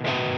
Thank you.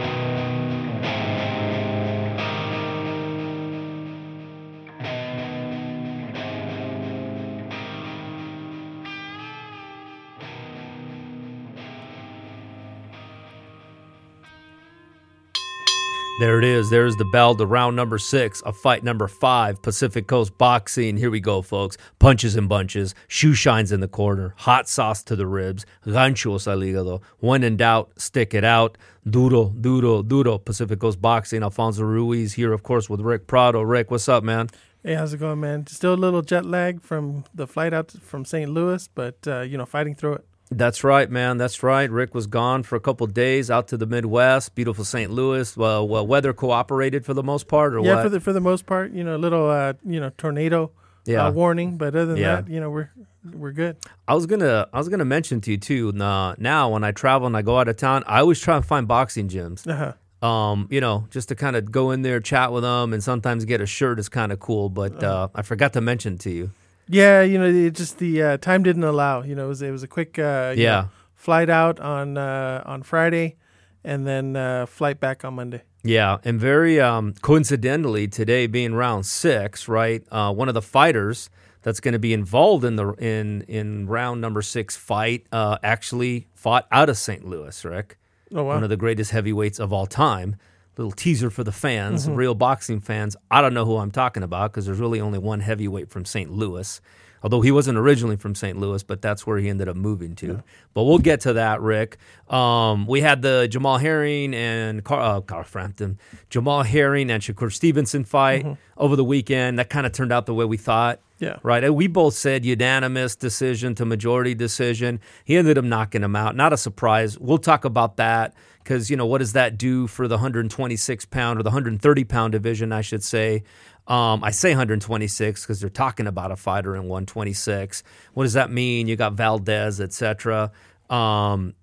There it is. There's the bell to round number six of fight number five, Pacific Coast Boxing. Here we go, folks. Punches and bunches, shoe shines in the corner, hot sauce to the ribs, ganchos al hígado. When in doubt, stick it out. Duro, duro, duro. Pacific Coast Boxing. Alfonso Ruiz here, of course, with Rick Prado. Rick, what's up, man? Hey, how's it going, man? Still a little jet lag from the flight out from St. Louis, but uh, you know, fighting through it. That's right, man. That's right. Rick was gone for a couple days out to the Midwest, beautiful St. Louis. Well, well, weather cooperated for the most part, or yeah, what? for the for the most part, you know, a little uh, you know tornado Yeah. uh, warning, but other than Yeah. that, you know, we're we're good. I was gonna, I was gonna mention to you too. Now, now when I travel and I go out of town, I always try and find boxing gyms. Uh-huh. Um, you know, just to kind of go in there, chat with them, and sometimes get a shirt is kind of cool. But uh, I forgot to mention to you. Yeah, you know, it just the uh, time didn't allow. You know, it was it was a quick uh, Yeah. know, flight out on uh, on Friday, and then uh, flight back on Monday. Yeah, and very um, coincidentally, today being round six, right? Uh, one of the fighters that's going to be involved in the in in round number six fight uh, actually fought out of St. Louis, Rick. Oh wow! One of the greatest heavyweights of all time. Little teaser for the fans, Mm-hmm. real boxing fans. I don't know who I'm talking about because there's really only one heavyweight from St. Louis. Although he wasn't originally from St. Louis, but that's where he ended up moving to. But we'll get to that, Rick. Um, we had the Jamal Herring and Carl, uh, Carl Frampton, Jamal Herring and Shakur Stevenson fight over the weekend. That kind of turned out the way we thought. Yeah. Right. And we both said unanimous decision to majority decision. He ended up knocking him out. Not a surprise. We'll talk about that because, you know, what does that do for the 126 pound or the 130 pound division, I should say? Um, I say 126 because they're talking about a fighter in 126. What does that mean? You got Valdez, etc. Um,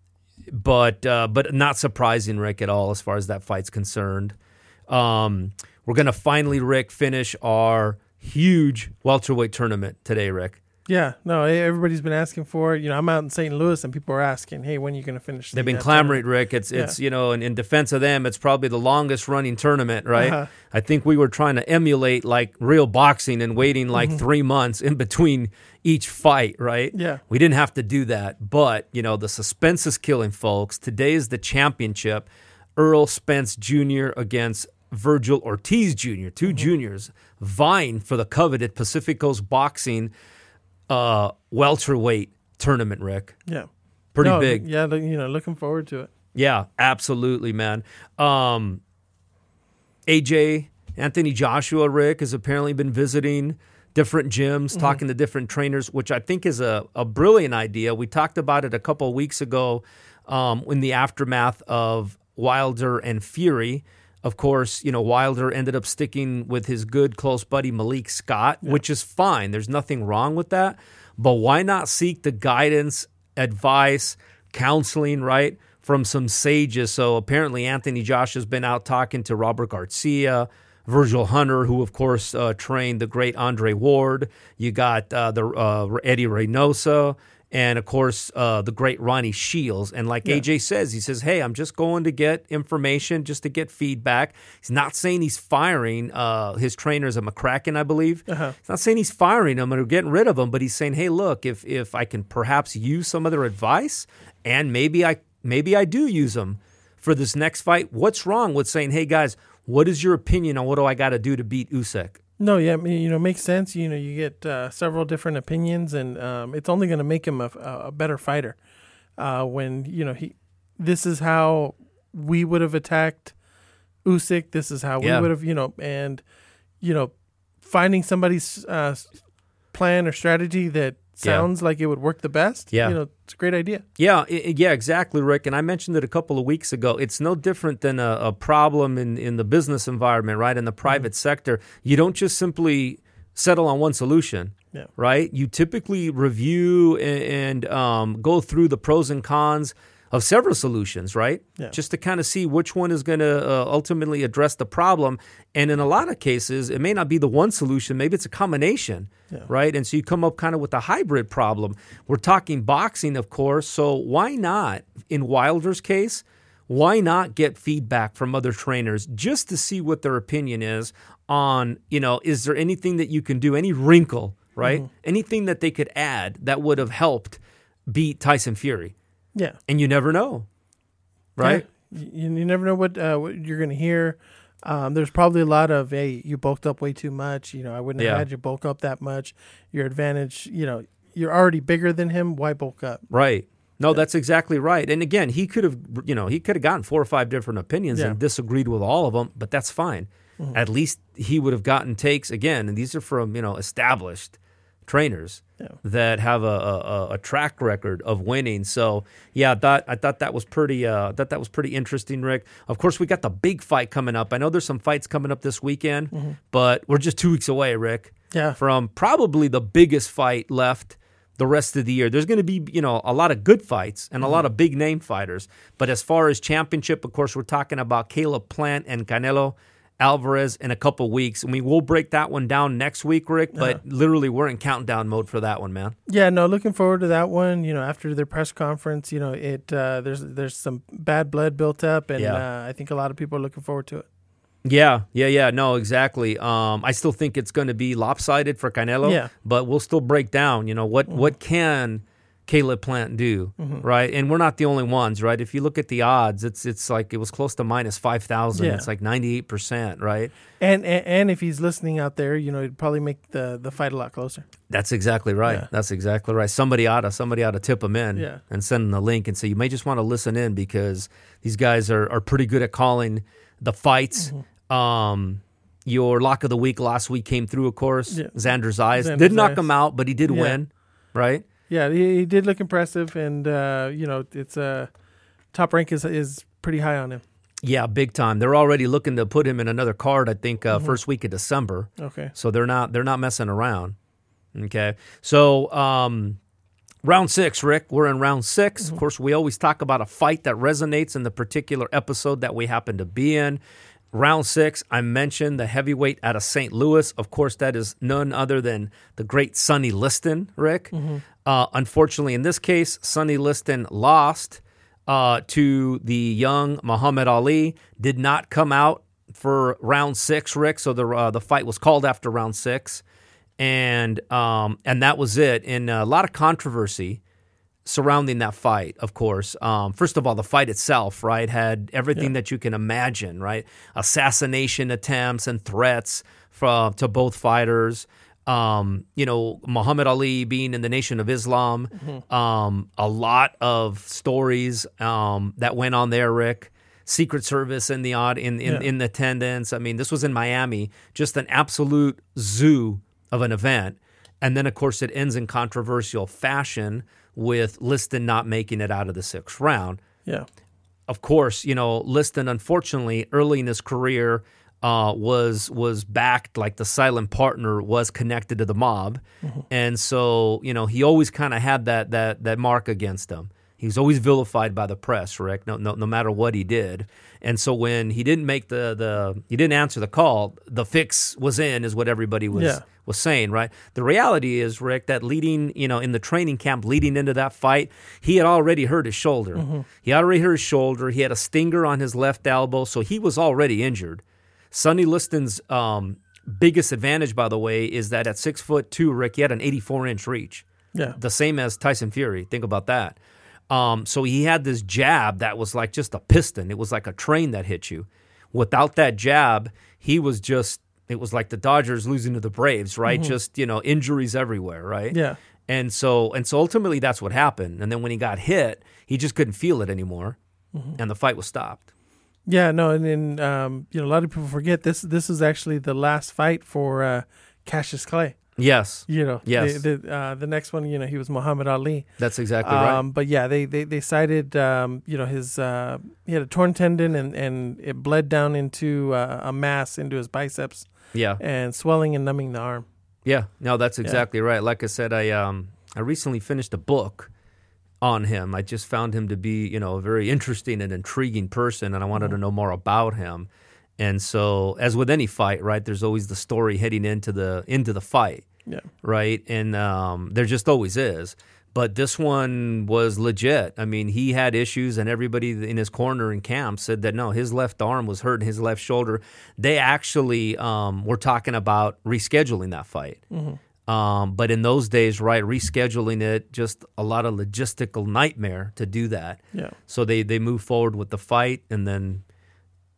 but uh, but not surprising, Rick, at all as far as that fight's concerned. Um, we're gonna finally, Rick, finish our huge welterweight tournament today, Rick. Yeah, no, everybody's been asking for it. You know, I'm out in St. Louis, and people are asking, "Hey, when are you going to finish?" They've the, been uh, clamoring, tournament?" Rick. It's it's you know, in, in defense of them, it's probably the longest running tournament, right? Uh-huh. I think we were trying to emulate like real boxing and waiting like three months in between each fight, right? Yeah. we didn't have to do that, but you know, the suspense is killing, folks. Today is the championship. Errol Spence Jr. against Vergil Ortiz Jr. 2 juniors vying for the coveted Pacific Coast Boxing uh, welterweight tournament, Rick. Yeah, Pretty No, big. Yeah, you know, looking forward to it. Yeah, absolutely, man. Um, AJ, Anthony Joshua, Rick has apparently been visiting different gyms, talking to different trainers, which I think is a, a brilliant idea. We talked about it a couple of weeks ago um, in the aftermath of Wilder and Fury. Of course, you know, Wilder ended up sticking with his good close buddy Malik Scott, which is fine. There's nothing wrong with that. But why not seek the guidance, advice, counseling, right, from some sages? So apparently, Anthony Josh has been out talking to Robert Garcia, Virgil Hunter, who of course uh, trained the great Andre Ward. You got uh, the uh, Eddie Reynoso, and of course uh, the great Ronnie Shields. And like AJ says, he says, "Hey, I'm just going to get information, just to get feedback." He's not saying he's firing uh, his trainers at McCracken, I believe. Uh-huh. He's not saying he's firing them or getting rid of them, but he's saying, "Hey, look, if if I can perhaps use some of their advice, and maybe I maybe I do use them for this next fight. What's wrong with saying, hey guys, what is your opinion on what do I got to do to beat Usyk? No, yeah, I mean, you know, makes sense. You know, you get uh, several different opinions, and um, it's only going to make him a, a better fighter. Uh, when you know he, this is how we would have attacked Usyk. This is how Yeah. we would have, you know, and you know, finding somebody's uh, plan or strategy that sounds like it would work the best. Yeah. you know, it's a great idea. Yeah, yeah, exactly, Rick. And I mentioned it a couple of weeks ago. It's no different than a, a problem in, in the business environment, right? In the private sector, you don't just simply settle on one solution. Yeah. right? You typically review and, and um, go through the pros and cons of several solutions, right? Yeah. Just to kind of see which one is going to uh, ultimately address the problem. And in a lot of cases, it may not be the one solution, maybe it's a combination, right? And so you come up kind of with a hybrid problem. We're talking boxing, of course. So why not, in Wilder's case, why not get feedback from other trainers just to see what their opinion is on, you know, is there anything that you can do, any wrinkle, right? Anything that they could add that would have helped beat Tyson Fury. Yeah. And you never know, right? Yeah. You, you never know what uh, what you're going to hear. Um, there's probably a lot of hey, you bulked up way too much. You know, I wouldn't Yeah. have had you bulk up that much. Your advantage, you know, you're already bigger than him. Why bulk up? Right. No, that's exactly right. And again, he could have, you know, he could have gotten four or five different opinions Yeah. and disagreed with all of them, but that's fine. At least he would have gotten takes again, and these are from you know established trainers Yeah. that have a, a, a- track record of winning. So yeah, I thought I thought that was pretty. Uh, I thought that was pretty interesting, Rick. Of course, we got the big fight coming up. I know there's some fights coming up this weekend, but we're just two weeks away, Rick Yeah. from probably the biggest fight left the rest of the year. There's going to be, you know, a lot of good fights and a lot of big name fighters. But as far as championship, of course, we're talking about Caleb Plant and Canelo Alvarez in a couple weeks. I mean, we'll break that one down next week, Rick, but literally we're in countdown mode for that one, man. Yeah, no, looking forward to that one. You know, after their press conference, you know, it uh, there's there's some bad blood built up, and Yeah. uh, I think a lot of people are looking forward to it. Yeah, yeah, yeah. No, exactly. Um, I still think it's going to be lopsided for Canelo. Yeah. But we'll still break down. You know what? What can Caleb Plant do? Right. And we're not the only ones. Right. If you look at the odds, it's it's like it was close to minus five thousand. Yeah. It's like ninety eight percent. Right. And, and and if he's listening out there, you know, it'd probably make the the fight a lot closer. That's exactly right. Yeah. That's exactly right. Somebody ought to somebody ought to tip him in Yeah. and send them the link and say you may just want to listen in because these guys are are pretty good at calling the fights. Mm-hmm. Um, your lock of the week last week came through, of course. Yeah. Xander Zayas Xander did knock him out, but he did win, right? Yeah, he, he did look impressive, and uh, you know, it's uh, top rank is is pretty high on him. Yeah, big time. They're already looking to put him in another card. I think Mm-hmm. uh, first week of December. Okay. So they're not they're not messing around. Okay. So um round 6, Rick, we're in round 6. Mm-hmm. Of course, we always talk about a fight that resonates in the particular episode that we happen to be in. Round 6, I mentioned the heavyweight out of St. Louis. Of course, that is none other than the great Sonny Liston, Rick. Mm-hmm. Uh, unfortunately, in this case, Sonny Liston lost uh, to the young Muhammad Ali. Did not come out for round six, Rick. So the uh, the fight was called after round six, and um, and that was it. And a lot of controversy surrounding that fight. Of course, um, first of all, the fight itself, right, had everything that you can imagine, right? Assassination attempts and threats from to both fighters. Um, you know, Muhammad Ali being in the Nation of Islam, um, a lot of stories um, that went on there, Rick. Secret Service in the odd in in, Yeah. in attendance. I mean, this was in Miami, just an absolute zoo of an event. And then, of course, it ends in controversial fashion with Liston not making it out of the sixth round Yeah. of course, you know, Liston, unfortunately, early in his career, uh, was was backed like the silent partner was connected to the mob, and so you know he always kind of had that that that mark against him. He was always vilified by the press, Rick. No, no, no matter what he did, and so when he didn't make the the he didn't answer the call, the fix was in, is what everybody was Yeah. was saying, right? The reality is, Rick, that leading, you know, in the training camp leading into that fight, he had already hurt his shoulder. He already hurt his shoulder. He had a stinger on his left elbow, so he was already injured. Sonny Liston's um, biggest advantage, by the way, is that at six foot two, Rick, he had an 84 inch reach Yeah. the same as Tyson Fury. Think about that. Um, so he had this jab that was like just a piston. It was like a train that hit you. Without that jab, he was just. It was like the Dodgers losing to the Braves, right? Just you know injuries everywhere, right? Yeah. And so and so ultimately that's what happened. And then when he got hit, he just couldn't feel it anymore, and the fight was stopped. Yeah, no, and then um, you know a lot of people forget this. This is actually the last fight for uh, Cassius Clay. Yes, You know, Yes. The the, uh, the next one, you know, he was Muhammad Ali. that's exactly right. Um, but yeah, they they they cited um, you know his uh, he had a torn tendon and and it bled down into uh, a mass into his biceps Yeah. and swelling and numbing the arm. Yeah, no, that's exactly right. Like I said, I um I recently finished a book on him. I just found him to be, you know, a very interesting and intriguing person and I wanted to know more about him. And so as with any fight, right, there's always the story heading into the into the fight, Yeah, right? And um there just always is. but this one was legit. I mean, he had issues, and everybody in his corner in camp said that no, his left arm was hurt, his left shoulder. They actually um, were talking about rescheduling that fight. Um, but in those days, right, rescheduling it, just a lot of logistical nightmare to do that. Yeah. So they they moved forward with the fight, and then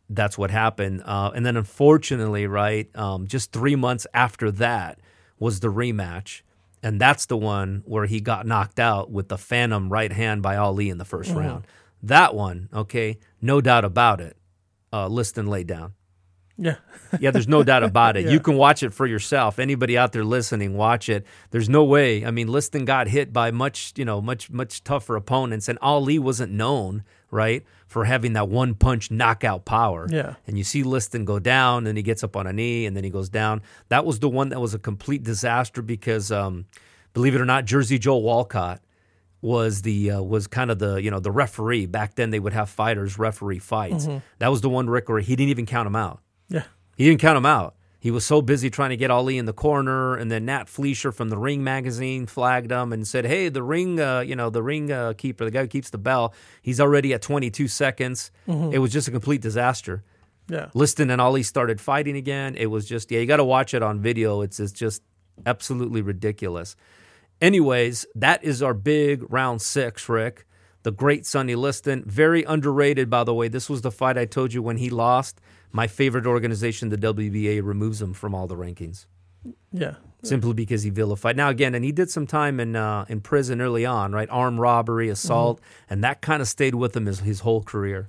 that's what happened. Uh, and then unfortunately, right, um, just three months after that was the rematch, and that's the one where he got knocked out with the phantom right hand by Ali in the 1st round. That one, okay, no doubt about it. Uh, Liston laid down. Yeah. Yeah, there's no doubt about it. Yeah. You can watch it for yourself. Anybody out there listening, watch it. There's no way. I mean, Liston got hit by much, you know, much much tougher opponents, and Ali wasn't known, right, for having that one punch knockout power. Yeah. And you see Liston go down, and he gets up on a knee, and then he goes down. That was the one that was a complete disaster because, um, believe it or not, Jersey Joe Walcott was the uh, was kind of the you know the referee back then. They would have fighters referee fights. That was the one Rick where he didn't even count him out. Yeah. He didn't count him out. He was so busy trying to get Ali in the corner, and then Nat Fleischer from the Ring magazine flagged him and said, "Hey, the ring, uh, you know, the ring uh, keeper, the guy who keeps the bell, he's already at 22 seconds." It was just a complete disaster. Yeah. Liston and Ali started fighting again. It was just, yeah, you got to watch it on video. It's, it's just absolutely ridiculous. Anyways, that is our big round six, Rick. The great Sonny Liston. Very underrated, by the way. This was the fight I told you when he lost. My favorite organization, the WBA, removes him from all the rankings Yeah. simply because he vilified. Now again, and he did some time in uh, in prison early on, right? Armed robbery, assault, and that kind of stayed with him his, his whole career.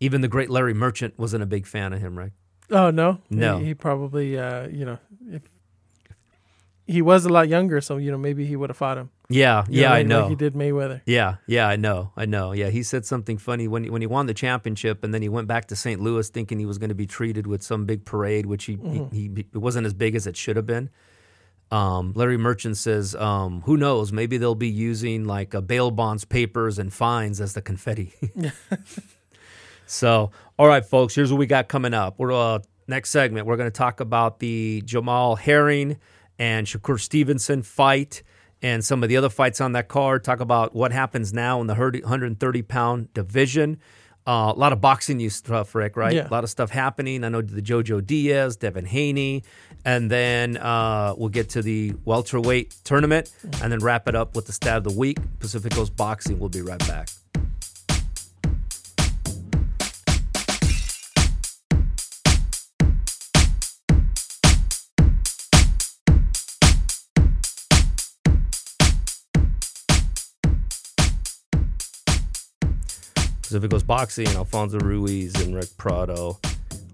Even the great Larry Merchant wasn't a big fan of him, right? Oh no. No. He, he probably uh, you know, if he was a lot younger, so you know, maybe he would have fought him. Yeah, You yeah, like- I know. Like he did Mayweather. Yeah, yeah, I know, I know. Yeah, he said something funny when he, when he won the championship, and then he went back to St. Louis thinking he was going to be treated with some big parade, which he, he, he it wasn't as big as it should have been. Um, Larry Merchant says, um, "Who knows? Maybe they'll be using like uh, bail bonds, papers, and fines as the confetti." so, all right, folks, here's what we got coming up. We're uh, next segment. We're going to talk about the Jamal Herring and Shakur Stevenson fight and some of the other fights on that card. Talk about what happens now in the 130 pound division. Uh, a lot of boxing news stuff, Rick, right? Yeah. A lot of stuff happening. I know the Jojo Diaz, Devin Haney, and then uh, we'll get to the welterweight tournament and then wrap it up with the stat of the week. Pacific Coast Boxing. We'll be right back. Pacific Coast Boxing, Alfonso Ruiz and Rick Prado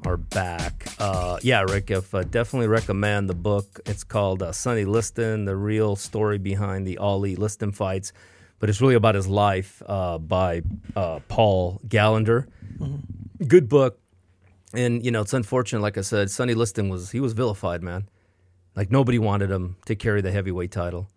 are back. Uh, yeah, Rick, if uh, definitely recommend the book. It's called uh, Sonny Liston: The Real Story Behind the Ali Liston Fights, but it's really about his life uh, by uh, Paul Gallender. Good book, and you know it's unfortunate. Like I said, Sonny Liston was he was vilified, man. Like nobody wanted him to carry the heavyweight title.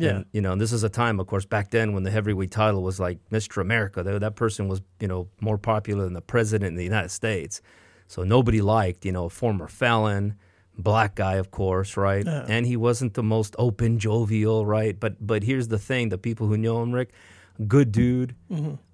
Yeah. And, you know, and this is a time, of course, back then when the heavyweight title was like Mr. America. That, that person was, you know, more popular than the president of the United States. So nobody liked, you know, a former felon, black guy, of course, right? Yeah. And he wasn't the most open, jovial, right? But but here's the thing: the people who know him, Rick, good dude.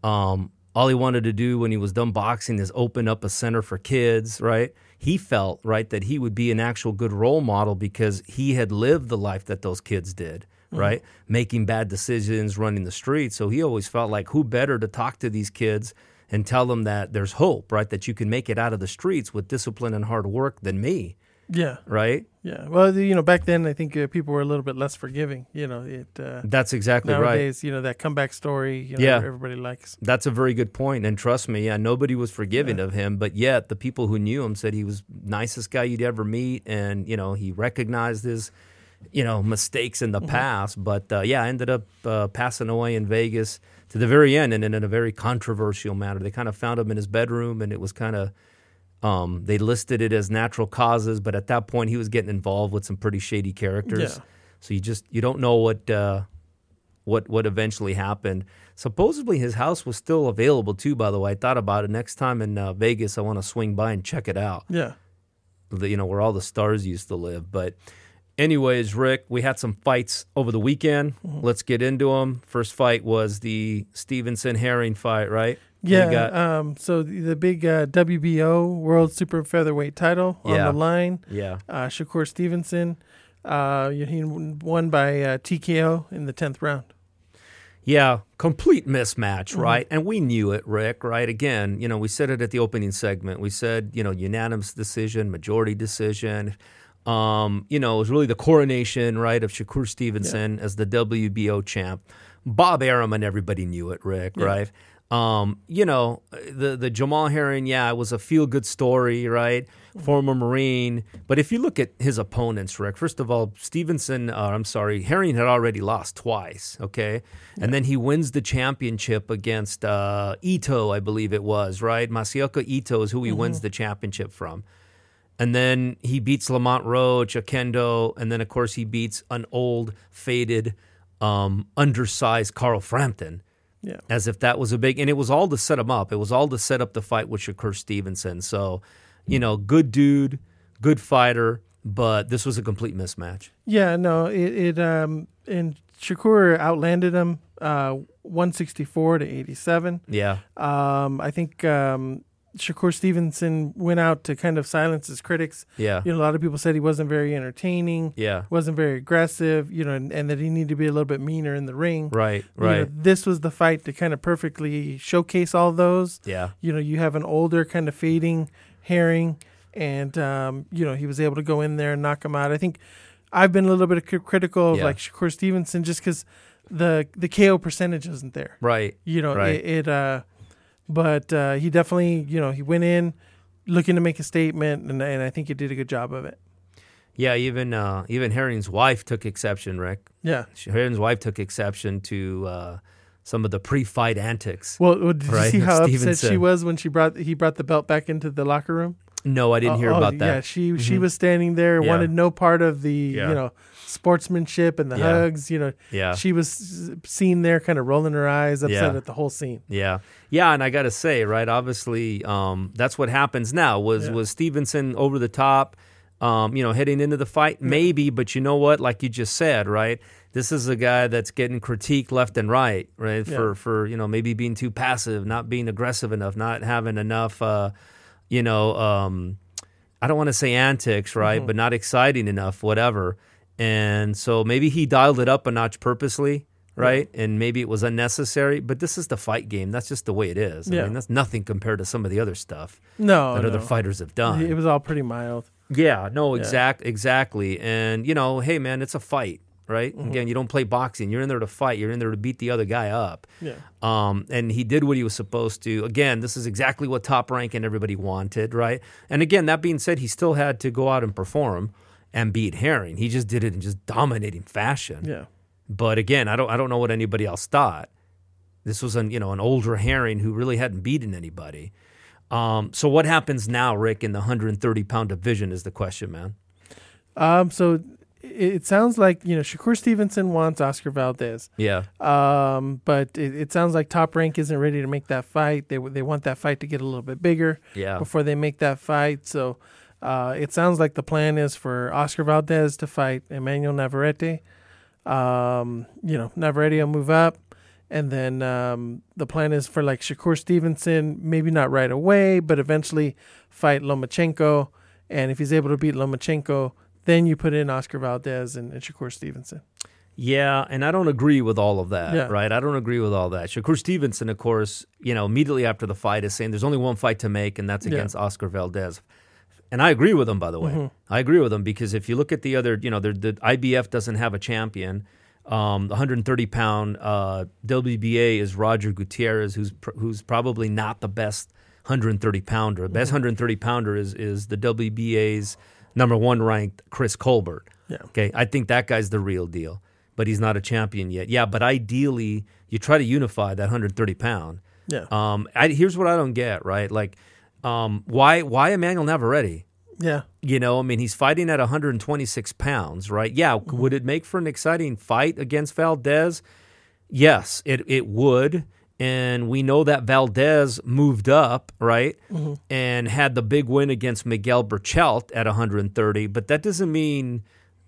Um, all he wanted to do when he was done boxing is open up a center for kids, right? He felt right that he would be an actual good role model because he had lived the life that those kids did, right? Making bad decisions, running the streets. So he always felt like who better to talk to these kids and tell them that there's hope, right? That you can make it out of the streets with discipline and hard work than me, Yeah. right? Yeah. Well, you know, back then I think uh, people were a little bit less forgiving. You know, it uh, That's exactly right. nowadays, you know, that comeback story, you know, Yeah. everybody likes. That's a very good point, and trust me, yeah, nobody was forgiving of him, but yet the people who knew him said he was nicest guy you'd ever meet, and you know he recognized his, you know, mistakes in the past. But uh, yeah, ended up uh, passing away in Vegas to the very end, and in a very controversial manner. They kind of found him in his bedroom, and it was kind of. Um, they listed it as natural causes, but at that point he was getting involved with some pretty shady characters. Yeah. So you just you don't know what uh, what what eventually happened. Supposedly his house was still available too. By the way, I thought about it. Next time in uh, Vegas, I want to swing by and check it out. Yeah. The, you know where all the stars used to live. But anyways, Rick, we had some fights over the weekend. Let's get into them. First fight was the Stevenson Herring fight, right? Yeah. got- um, so the, the big uh, WBO World Super Featherweight title Yeah. on the line. yeah. Uh, Shakur Stevenson. Uh, he won by uh, TKO in the tenth round. Yeah, complete mismatch, Mm-hmm. right? And we knew it, Rick, right? Again, you know, we said it at the opening segment. We said, you know, unanimous decision, majority decision. Um, you know, it was really the coronation, right, of Shakur Stevenson as the WBO champ. Bob Arum and everybody knew it, Rick, Yeah. right? Um, you know, the the Jamal Herring, yeah, it was a feel good story, right? Former Marine, but if you look at his opponents, Rick, first of all, Stevenson, uh, I'm sorry, Herring had already lost twice, okay, and then he wins the championship against uh, Ito, I believe it was, right? Masayuki Ito is who he wins the championship from. And then he beats Lamont Roach, a kendo, and then of course he beats an old, faded, um, undersized Carl Frampton Yeah. as if that was a big and it was all to set him up. It was all to set up the fight with Shakur Stevenson. So, you know, good dude, good fighter, but this was a complete mismatch. Yeah, no, it, it um and Shakur outlanded him uh 164 to 87. Yeah. Um I think um Shakur Stevenson went out to kind of silence his critics. Yeah. You know, a lot of people said he wasn't very entertaining, Yeah. wasn't very aggressive, you know, and, and that he needed to be a little bit meaner in the ring. Right. You know, Right. this was the fight to kind of perfectly showcase all those. Yeah. You know, you have an older kind of fading herring, and um, you know he was able to go in there and knock him out. I think I've been a little bit cri- critical of Yeah. like Shakur Stevenson just because the the KO percentage isn't there. Right. You know, Right. it, it. uh But uh, he definitely, you know, he went in looking to make a statement, and and I think he did a good job of it. Yeah, even uh even Herring's wife took exception, Rick. Yeah. Herring's wife took exception to uh some of the pre-fight antics. Well, did Right, you see how upset she was when she brought he brought the belt back into the locker room? No, I didn't hear Oh, about that. Yeah, she she Mhm. was standing there, Yeah. wanted no part of the Yeah. you know sportsmanship and the Yeah. hugs. You know, Yeah. she was seen there, kind of rolling her eyes, upset at the whole scene. Yeah, yeah, and I got to say, right? Obviously, um, that's what happens now. Was was Stevenson over the top? Um, you know, heading into the fight, maybe, but you know what? Like you just said, right? This is a guy that's getting critiqued left and right, right? For for you know maybe being too passive, not being aggressive enough, not having enough, uh, you know, um, I don't want to say antics, right? Mm-hmm. But not exciting enough, whatever. And so maybe he dialed it up a notch purposely, right? And maybe it was unnecessary. But this is the fight game. That's just the way it is. I Yeah. mean, that's nothing compared to some of the other stuff No, that no. other fighters have done. it was all pretty mild. yeah, no, exact, exactly. And you know, hey, man, it's a fight, right? Mm-hmm. Again, you don't play boxing. You're in there to fight. You're in there to beat the other guy up. Yeah, Um, and he did what he was supposed to. Again, this is exactly what top rank and everybody wanted, right? And again, that being said, he still had to go out and perform and beat Herring. He just did it in just dominating fashion. yeah, But again, I don't I don't know what anybody else thought. This was an you know an older Herring who really hadn't beaten anybody. Um, so what happens now, Rick, in the 130 pound division is the question, man. Um, so it, sounds like you know Shakur Stevenson wants Oscar Valdez. Yeah, Um, but it, it sounds like Top Rank isn't ready to make that fight. They they want that fight to get a little bit bigger yeah, before they make that fight. So uh, it sounds like the plan is for Oscar Valdez to fight Emmanuel Navarrete. Um, you know, Navarrete will move up, and then um, the plan is for like Shakur Stevenson, maybe not right away, but eventually fight Lomachenko. And if he's able to beat Lomachenko, then you put in Oscar Valdez and, and Shakur Stevenson. yeah. And I don't agree with all of that, Yeah. right? I don't agree with all that. Shakur Stevenson, of course, you know, immediately after the fight is saying there's only one fight to make, and that's Yeah. against Oscar Valdez. And I agree with him, by the way. Mhm. I agree with him because if you look at the other, you know, the, the IBF doesn't have a champion. Um, the 130 pound uh, WBA is Roger Gutierrez, who's pr- who's probably not the best 130 pounder. The best 130 pounder is is the WBA's number one ranked Chris Colbert. Yeah. Okay, I think that guy's the real deal, but he's not a champion yet. Yeah, but ideally, you try to unify that 130 pound. Yeah. Um, I, here's what I don't get, right? Like, um, why why Emmanuel Navarrete? Yeah. You know, I mean, he's fighting at 126 pounds, right? Yeah. Would it make for an exciting fight against Valdez? Yes, it, it would. And we know that Valdez moved up, right? And had the big win against Miguel Berchelt at 130. But that doesn't mean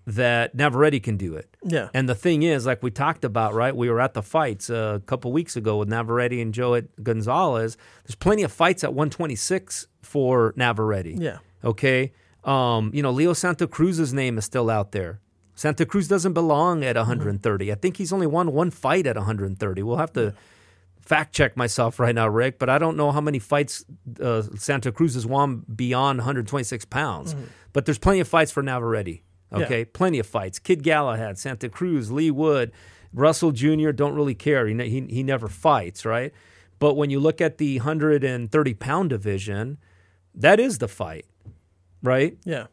that Navarrete can do it. Yeah. And the thing is, like we talked about, right? We were at the fights a couple weeks ago with Navarrete and Joe Gonzalez. There's plenty of fights at 126 for Navarrete. Yeah. Okay. Um, you know, Leo Santa Cruz's name is still out there. Santa Cruz doesn't belong at 130. I think he's only won one fight at 130. We'll have to fact check myself right now, Rick, but I don't know how many fights uh, Santa Cruz has won beyond 126 pounds. But there's plenty of fights for Navarrete. Okay, plenty of fights. Kid Galahad, Santa Cruz, Leigh Wood, Russell Jr. Don't really care. He, he he never fights, right? But when you look at the 130 pound division, that is the fight, right? Yeah.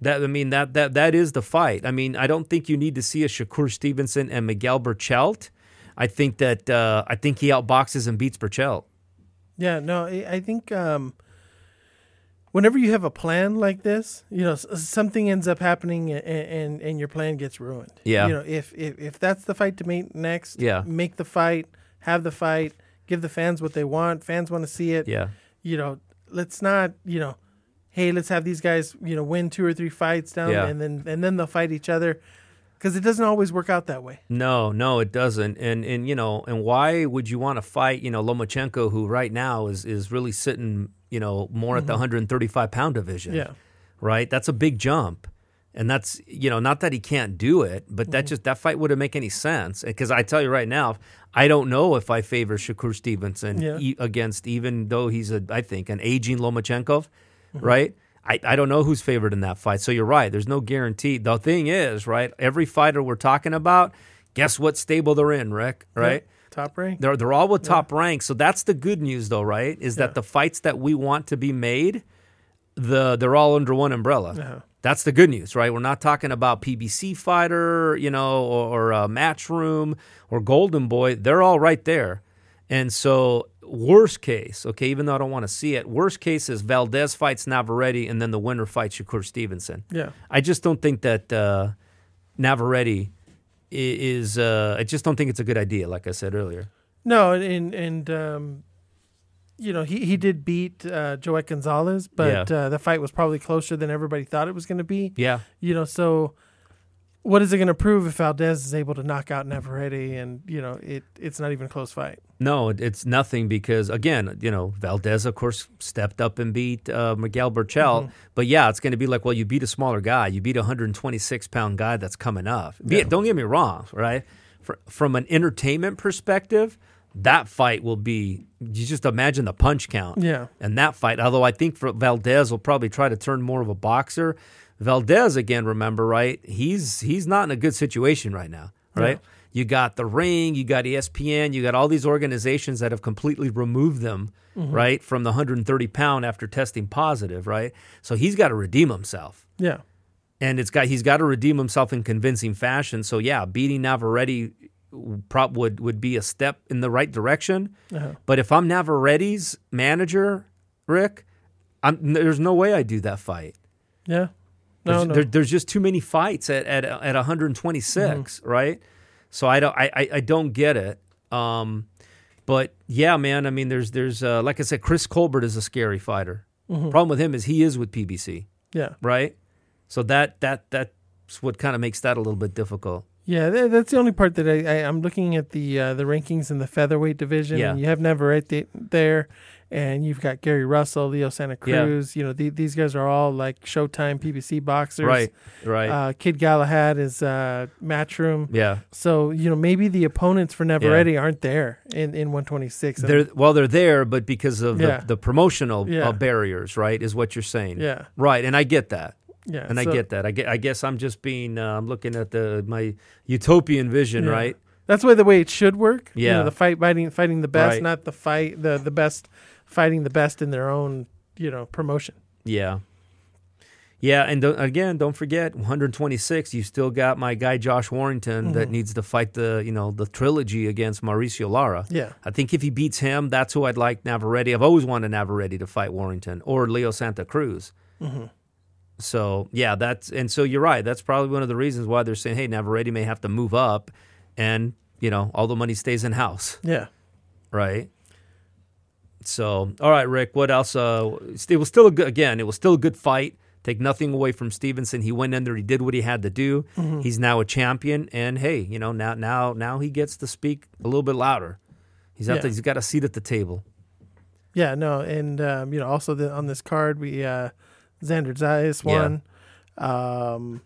That I mean that that that is the fight. I mean, I don't think you need to see a Shakur Stevenson and Miguel Berchelt. I think that uh, I think he outboxes and beats Berchelt. Yeah, no, I I think um, whenever you have a plan like this, you know, something ends up happening and, and, and your plan gets ruined. Yeah. You know, if, if, if that's the fight to make next, Yeah. make the fight, have the fight, give the fans what they want. Fans want to see it. Yeah, You know, let's not, you know, hey, let's have these guys, you know, win two or three fights down Yeah. and then and then they'll fight each other because it doesn't always work out that way. no, no, it doesn't. And and you know, and why would you want to fight? You know, Lomachenko, who right now is is really sitting, you know, more at the mm-hmm. 135 pound division. Yeah. right? That's a big jump. And that's, you know, not that he can't do it, but that mm-hmm. just, that fight wouldn't make any sense. Because I tell you right now, I don't know if I favor Shakur Stevenson Yeah. e- against, even though he's, a, I think, an aging Lomachenko, mm-hmm. right? I, I don't know who's favored in that fight. So you're right. There's no guarantee. The thing is, right? Every fighter we're talking about, guess what stable they're in, Rick? Right? Top rank. They're they're all with top ranks. So that's the good news, though, right? Is that the fights that we want to be made, the they're all under one umbrella. Uh-huh. That's the good news, right? We're not talking about PBC fighter, you know, or, or uh, Matchroom or Golden Boy. They're all right there. And so, worst case, okay, even though I don't want to see it, worst case is Valdez fights Navarrete and then the winner fights Shakur Stevenson. Yeah. I just don't think that uh, Navarrete is. Uh, I just don't think it's a good idea. Like I said earlier. No, and and um, you know he he did beat uh, Joet Gonzalez, but Yeah. uh, the fight was probably closer than everybody thought it was going to be. Yeah, You know, so what is it going to prove if Valdez is able to knock out Navarrete and you know it it's not even a close fight? no, it's nothing because again, you know, Valdez of course stepped up and beat uh, Miguel Berchelt, but yeah, it's going to be like, well, you beat a smaller guy, you beat a 126 pound guy that's coming up. Be, Don't get me wrong, right? Fr from an entertainment perspective, that fight will be. You just imagine the punch count. Yeah. and that fight. Although I think for Valdez will probably try to turn more of a boxer. Valdez again, remember right? He's he's not in a good situation right now, right? You got the ring, you got ESPN, you got all these organizations that have completely removed them, right, from the 130 pound after testing positive, right? So he's got to redeem himself Yeah. and it's got he's got to redeem himself in convincing fashion. So yeah, beating Navarrete prop would would be a step in the right direction. Uh-huh. But if I'm Navarrete's manager, Rick, I'm, there's no way I do that fight. Yeah. No, There's, no. there- there's just too many fights at at, at 126, Mm-hmm. right? So I don't I, I, I don't get it. Um, but yeah, man. I mean, there's there's uh, like I said, Chris Colbert is a scary fighter. Mm-hmm. Problem with him is he is with PBC yeah. right? So that that that's what kind of makes that a little bit difficult. Yeah, that's the only part that I, I I'm looking at the uh, the rankings in the featherweight division. Yeah. and you have Navarrete th- there, and you've got Gary Russell, Leo Santa Yeah. Cruz. You know, the, these guys are all like Showtime PBC boxers. Right, right, Uh, Kid Galahad is uh, Matchroom. yeah. So you know maybe the opponents for Navarrete aren't there in, in 126. They're well, they're there, but because of Yeah. the, the promotional Yeah. uh, barriers, right, is what you're saying. yeah, Right, and I get that, yeah, and I get that. I get. I guess I'm just being. Uh, I'm looking at the my utopian vision, Yeah. right? That's why the way it should work. You know, Yeah. the fight fighting fighting the best, Right. not the fight the the best fighting the best in their own you know promotion. Yeah. Yeah, and don't, again, don't forget 126. You still got my guy Josh Warrington that Mhm. needs to fight the you know the trilogy against Mauricio Lara. Yeah, I think if he beats him, that's who I'd like Navarrete. I've always wanted Navarrete to fight Warrington or Leo Santa Cruz. Mhm. So yeah, that's and so you're right. That's probably one of the reasons why they're saying, hey, Navarrete may have to move up, and you know all the money stays in house, yeah. right? So all right, Rick, what else? Uh, it was still a good again. It was still a good fight. Take nothing away from Stevenson. He went in there. He did what he had to do. Mm-hmm. He's now a champion, and hey, you know now now now he gets to speak a little bit louder. He's at Yeah. the, he's got a seat at the table. Yeah, no, and um, you know, also the, on this card we uh, Xander Zayas won. Um,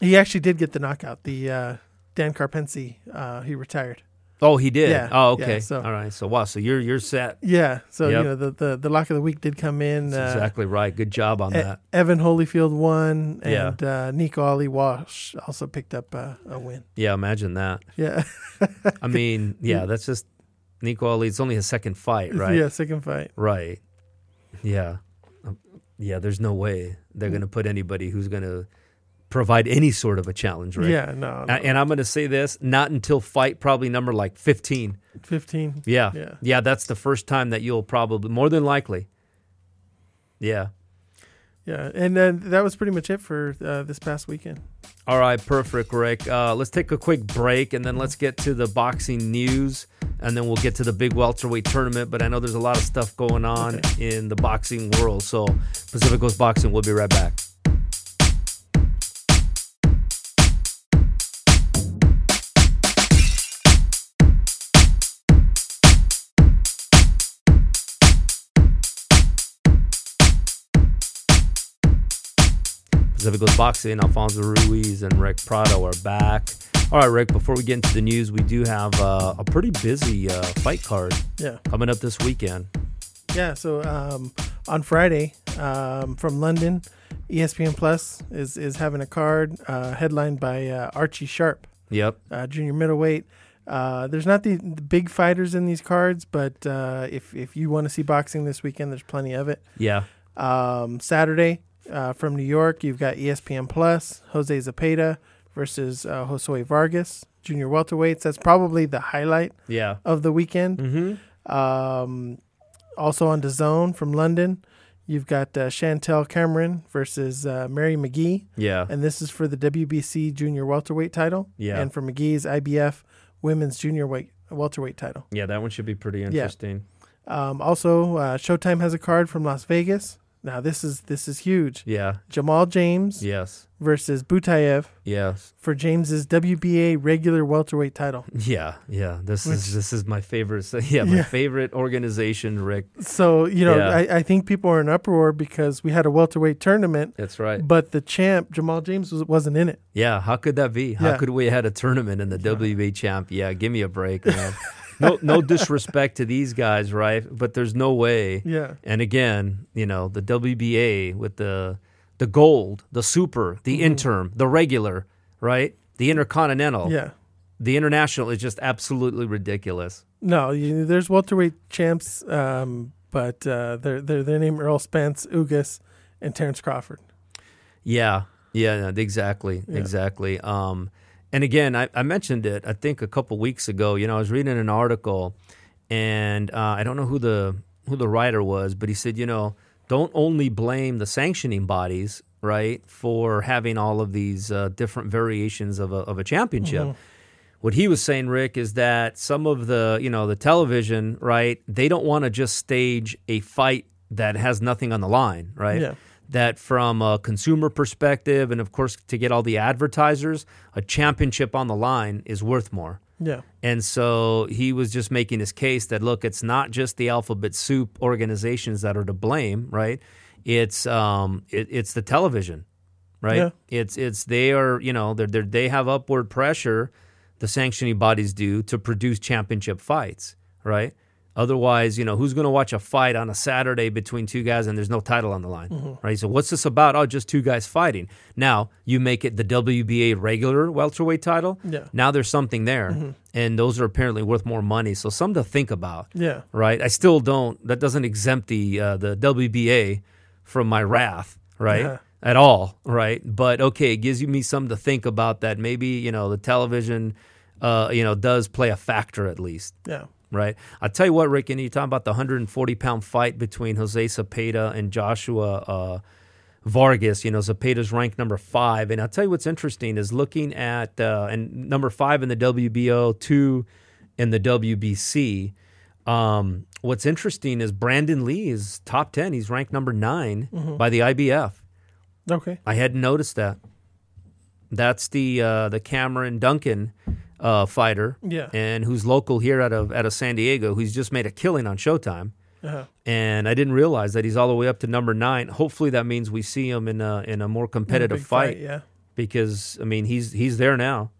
he actually did get the knockout. The uh, Dan Karpency, uh, he retired. Oh, he did. Yeah, Oh, yeah, okay. so- All right. So wow. So you're you're set. Yeah, so Yep. you know the, the the lock of the week did come in. Uh, exactly right. Good job on E- that. Evan Holyfield won, Yeah. and uh, Nico Ali Walsh also picked up uh, a win. Yeah, imagine that. Yeah, I mean, yeah, that's just Nico Ali. It's only his second fight, right? yeah, second fight. Right. Yeah. Um, Yeah, there's no way they're going to put anybody who's going to provide any sort of a challenge, right? Yeah, no, no. And I'm going to say this not until fight probably number like 15. fifteen. Yeah. Yeah. Yeah, that's the first time that you'll probably, more than likely. Yeah. Yeah, and then that was pretty much it for uh, this past weekend. All right, perfect, Rick. Uh, let's take a quick break and then let's get to the boxing news and then we'll get to the big welterweight tournament. But I know there's a lot of stuff going on in the boxing world. So, Pacific Coast Boxing, we'll be right back. Coast Boxing, Alfonso Ruiz and Rick Prado are back. All right, Rick, before we get into the news, we do have uh, a pretty busy uh, fight card Yeah, coming up this weekend. yeah. So um, on Friday um, from London, ESPN Plus is is having a card uh, headlined by uh, Archie Sharp, Yep. uh, junior middleweight. Uh, there's not the, the big fighters in these cards, but uh, if if you want to see boxing this weekend, there's plenty of it. Yeah. Um, Saturday uh, from New York, you've got ESPN Plus, Jose Zepeda versus uh, Josue Vargas, junior welterweights. That's probably the highlight Yeah. of the weekend. Mm-hmm. Um, also on the zone from London, you've got uh, Chantel Cameron versus uh, Mary McGee, Yeah. and this is for the WBC junior welterweight title. Yeah. and for McGee's IBF women's junior weight welterweight title. Yeah, that one should be pretty interesting. Um, also, uh, Showtime has a card from Las Vegas. Now this is this is huge. Yeah. Jamal James Yes. versus Butayev Yes. for James's WBA regular welterweight title. Yeah. Yeah. This is this is my favorite. Yeah, my Yeah. favorite organization, Rick. So you know, Yeah. I, I think people are in uproar because we had a welterweight tournament, That's right. but the champ Jamal James was, wasn't in it. Yeah. How could that be? How Yeah. could we have had a tournament in the WBA champ? Yeah. Give me a break, man. no, no disrespect to these guys, right? But there's no way. Yeah, And again, you know, the WBA with the the gold, the super, the interim, the regular, right? The intercontinental, yeah. the international is just absolutely ridiculous. No, you, there's welterweight champs, um, but uh, their their their name Errol Spence, Ugas, and Terrence Crawford. Yeah, yeah, yeah, exactly, Yeah. exactly. Um, and again, I, I mentioned it, I think a couple weeks ago. You know, I was reading an article, and uh, I don't know who the who the writer was, but he said, you know, don't only blame the sanctioning bodies, right, for having all of these uh, different variations of a, of a championship. What he was saying, Rick, is that some of the, you know, the television, right, they don't want to just stage a fight that has nothing on the line, right? Yeah. That from a consumer perspective, and of course to get all the advertisers, a championship on the line is worth more. Yeah, And so he was just making his case that look, it's not just the alphabet soup organizations that are to blame, right? It's um, it, it's the television, right? Yeah. It's it's they are you know they're, they're they have upward pressure, the sanctioning bodies do to produce championship fights, right? Otherwise, you know, who's going to watch a fight on a Saturday between two guys and there's no title on the line, right? So what's this about? Oh, just two guys fighting. Now you make it the WBA regular welterweight title. Yeah. Now there's something there, and those are apparently worth more money. So something to think about, yeah, right? I still don't. That doesn't exempt the uh, the WBA from my wrath, right? Yeah. At all, right? But okay, it gives you me something to think about. That maybe you know the television, uh, you know, does play a factor at least yeah, right? I'll tell you what, Rick, and you talking about the 140 pound fight between Jose Zepeda and Joshua uh, Vargas. You know, Zepeda's ranked number five. And I'll tell you what's interesting is looking at, uh, and number five in the WBO, two in the WBC. Um, what's interesting is Brandon Lee is top 10. He's ranked number 9 by the IBF. Okay. I hadn't noticed that. That's the uh, the Cameron Dunkin uh, fighter, Yeah. and who's local here out of out of San Diego, who's just made a killing on Showtime. Uh-huh. And I didn't realize that he's all the way up to number nine. Hopefully, that means we see him in a in a more competitive Big fight, Yeah. because I mean he's he's there now.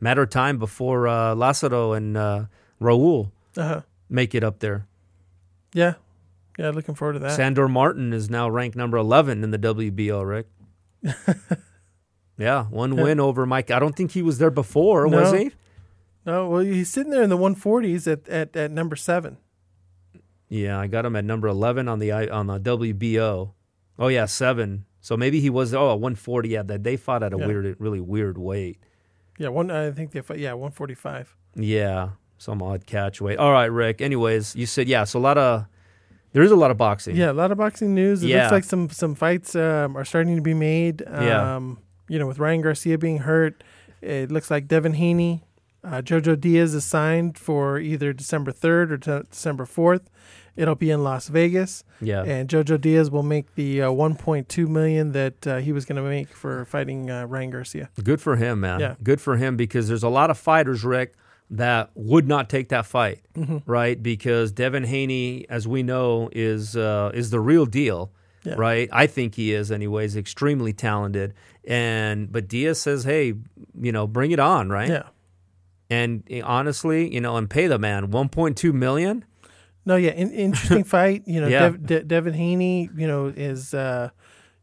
Matter of time before uh, Lazaro and uh, Raul Uh huh. make it up there. Yeah. Yeah. Looking forward to that. Sandor Martin is now ranked number 11 in the WBO, Rick. yeah, one Yeah. win over Mike. I don't think he was there before, was he? no, well, he's sitting there in the 140s at, at, at number seven. Yeah, I got him at number 11 on the on the WBO. Oh yeah, 7. So maybe he was oh, at 140 yeah, that they fought at a Yeah. weird really weird weight. Yeah. One. I think they. fought. Yeah. 145. Yeah, some odd catch weight. All right, Rick. Anyways, you said yeah, so a lot of there is a lot of boxing. Yeah. A lot of boxing news. It Yeah. looks like some some fights um, are starting to be made. Um, Yeah. You know, with Ryan Garcia being hurt, it looks like Devin Haney, uh, Jojo Diaz is signed for either December 3rd or t- December 4th. It'll be in Las Vegas. Yeah. and Jojo Diaz will make the uh, 1.2 million that uh, he was going to make for fighting uh, Ryan Garcia. Good for him, man. Yeah. Good for him because there's a lot of fighters, Rick, that would not take that fight, Mm-hmm. right? Because Devin Haney, as we know, is uh, is the real deal, Yeah. right? I think he is, anyways. Extremely talented, and but Diaz says, "Hey, you know, bring it on, right?" Yeah. And eh, honestly, you know, and pay the man 1.2 million. No, yeah, in, interesting fight. You know, Yeah. Dev, De- Devin Haney, you know, is uh,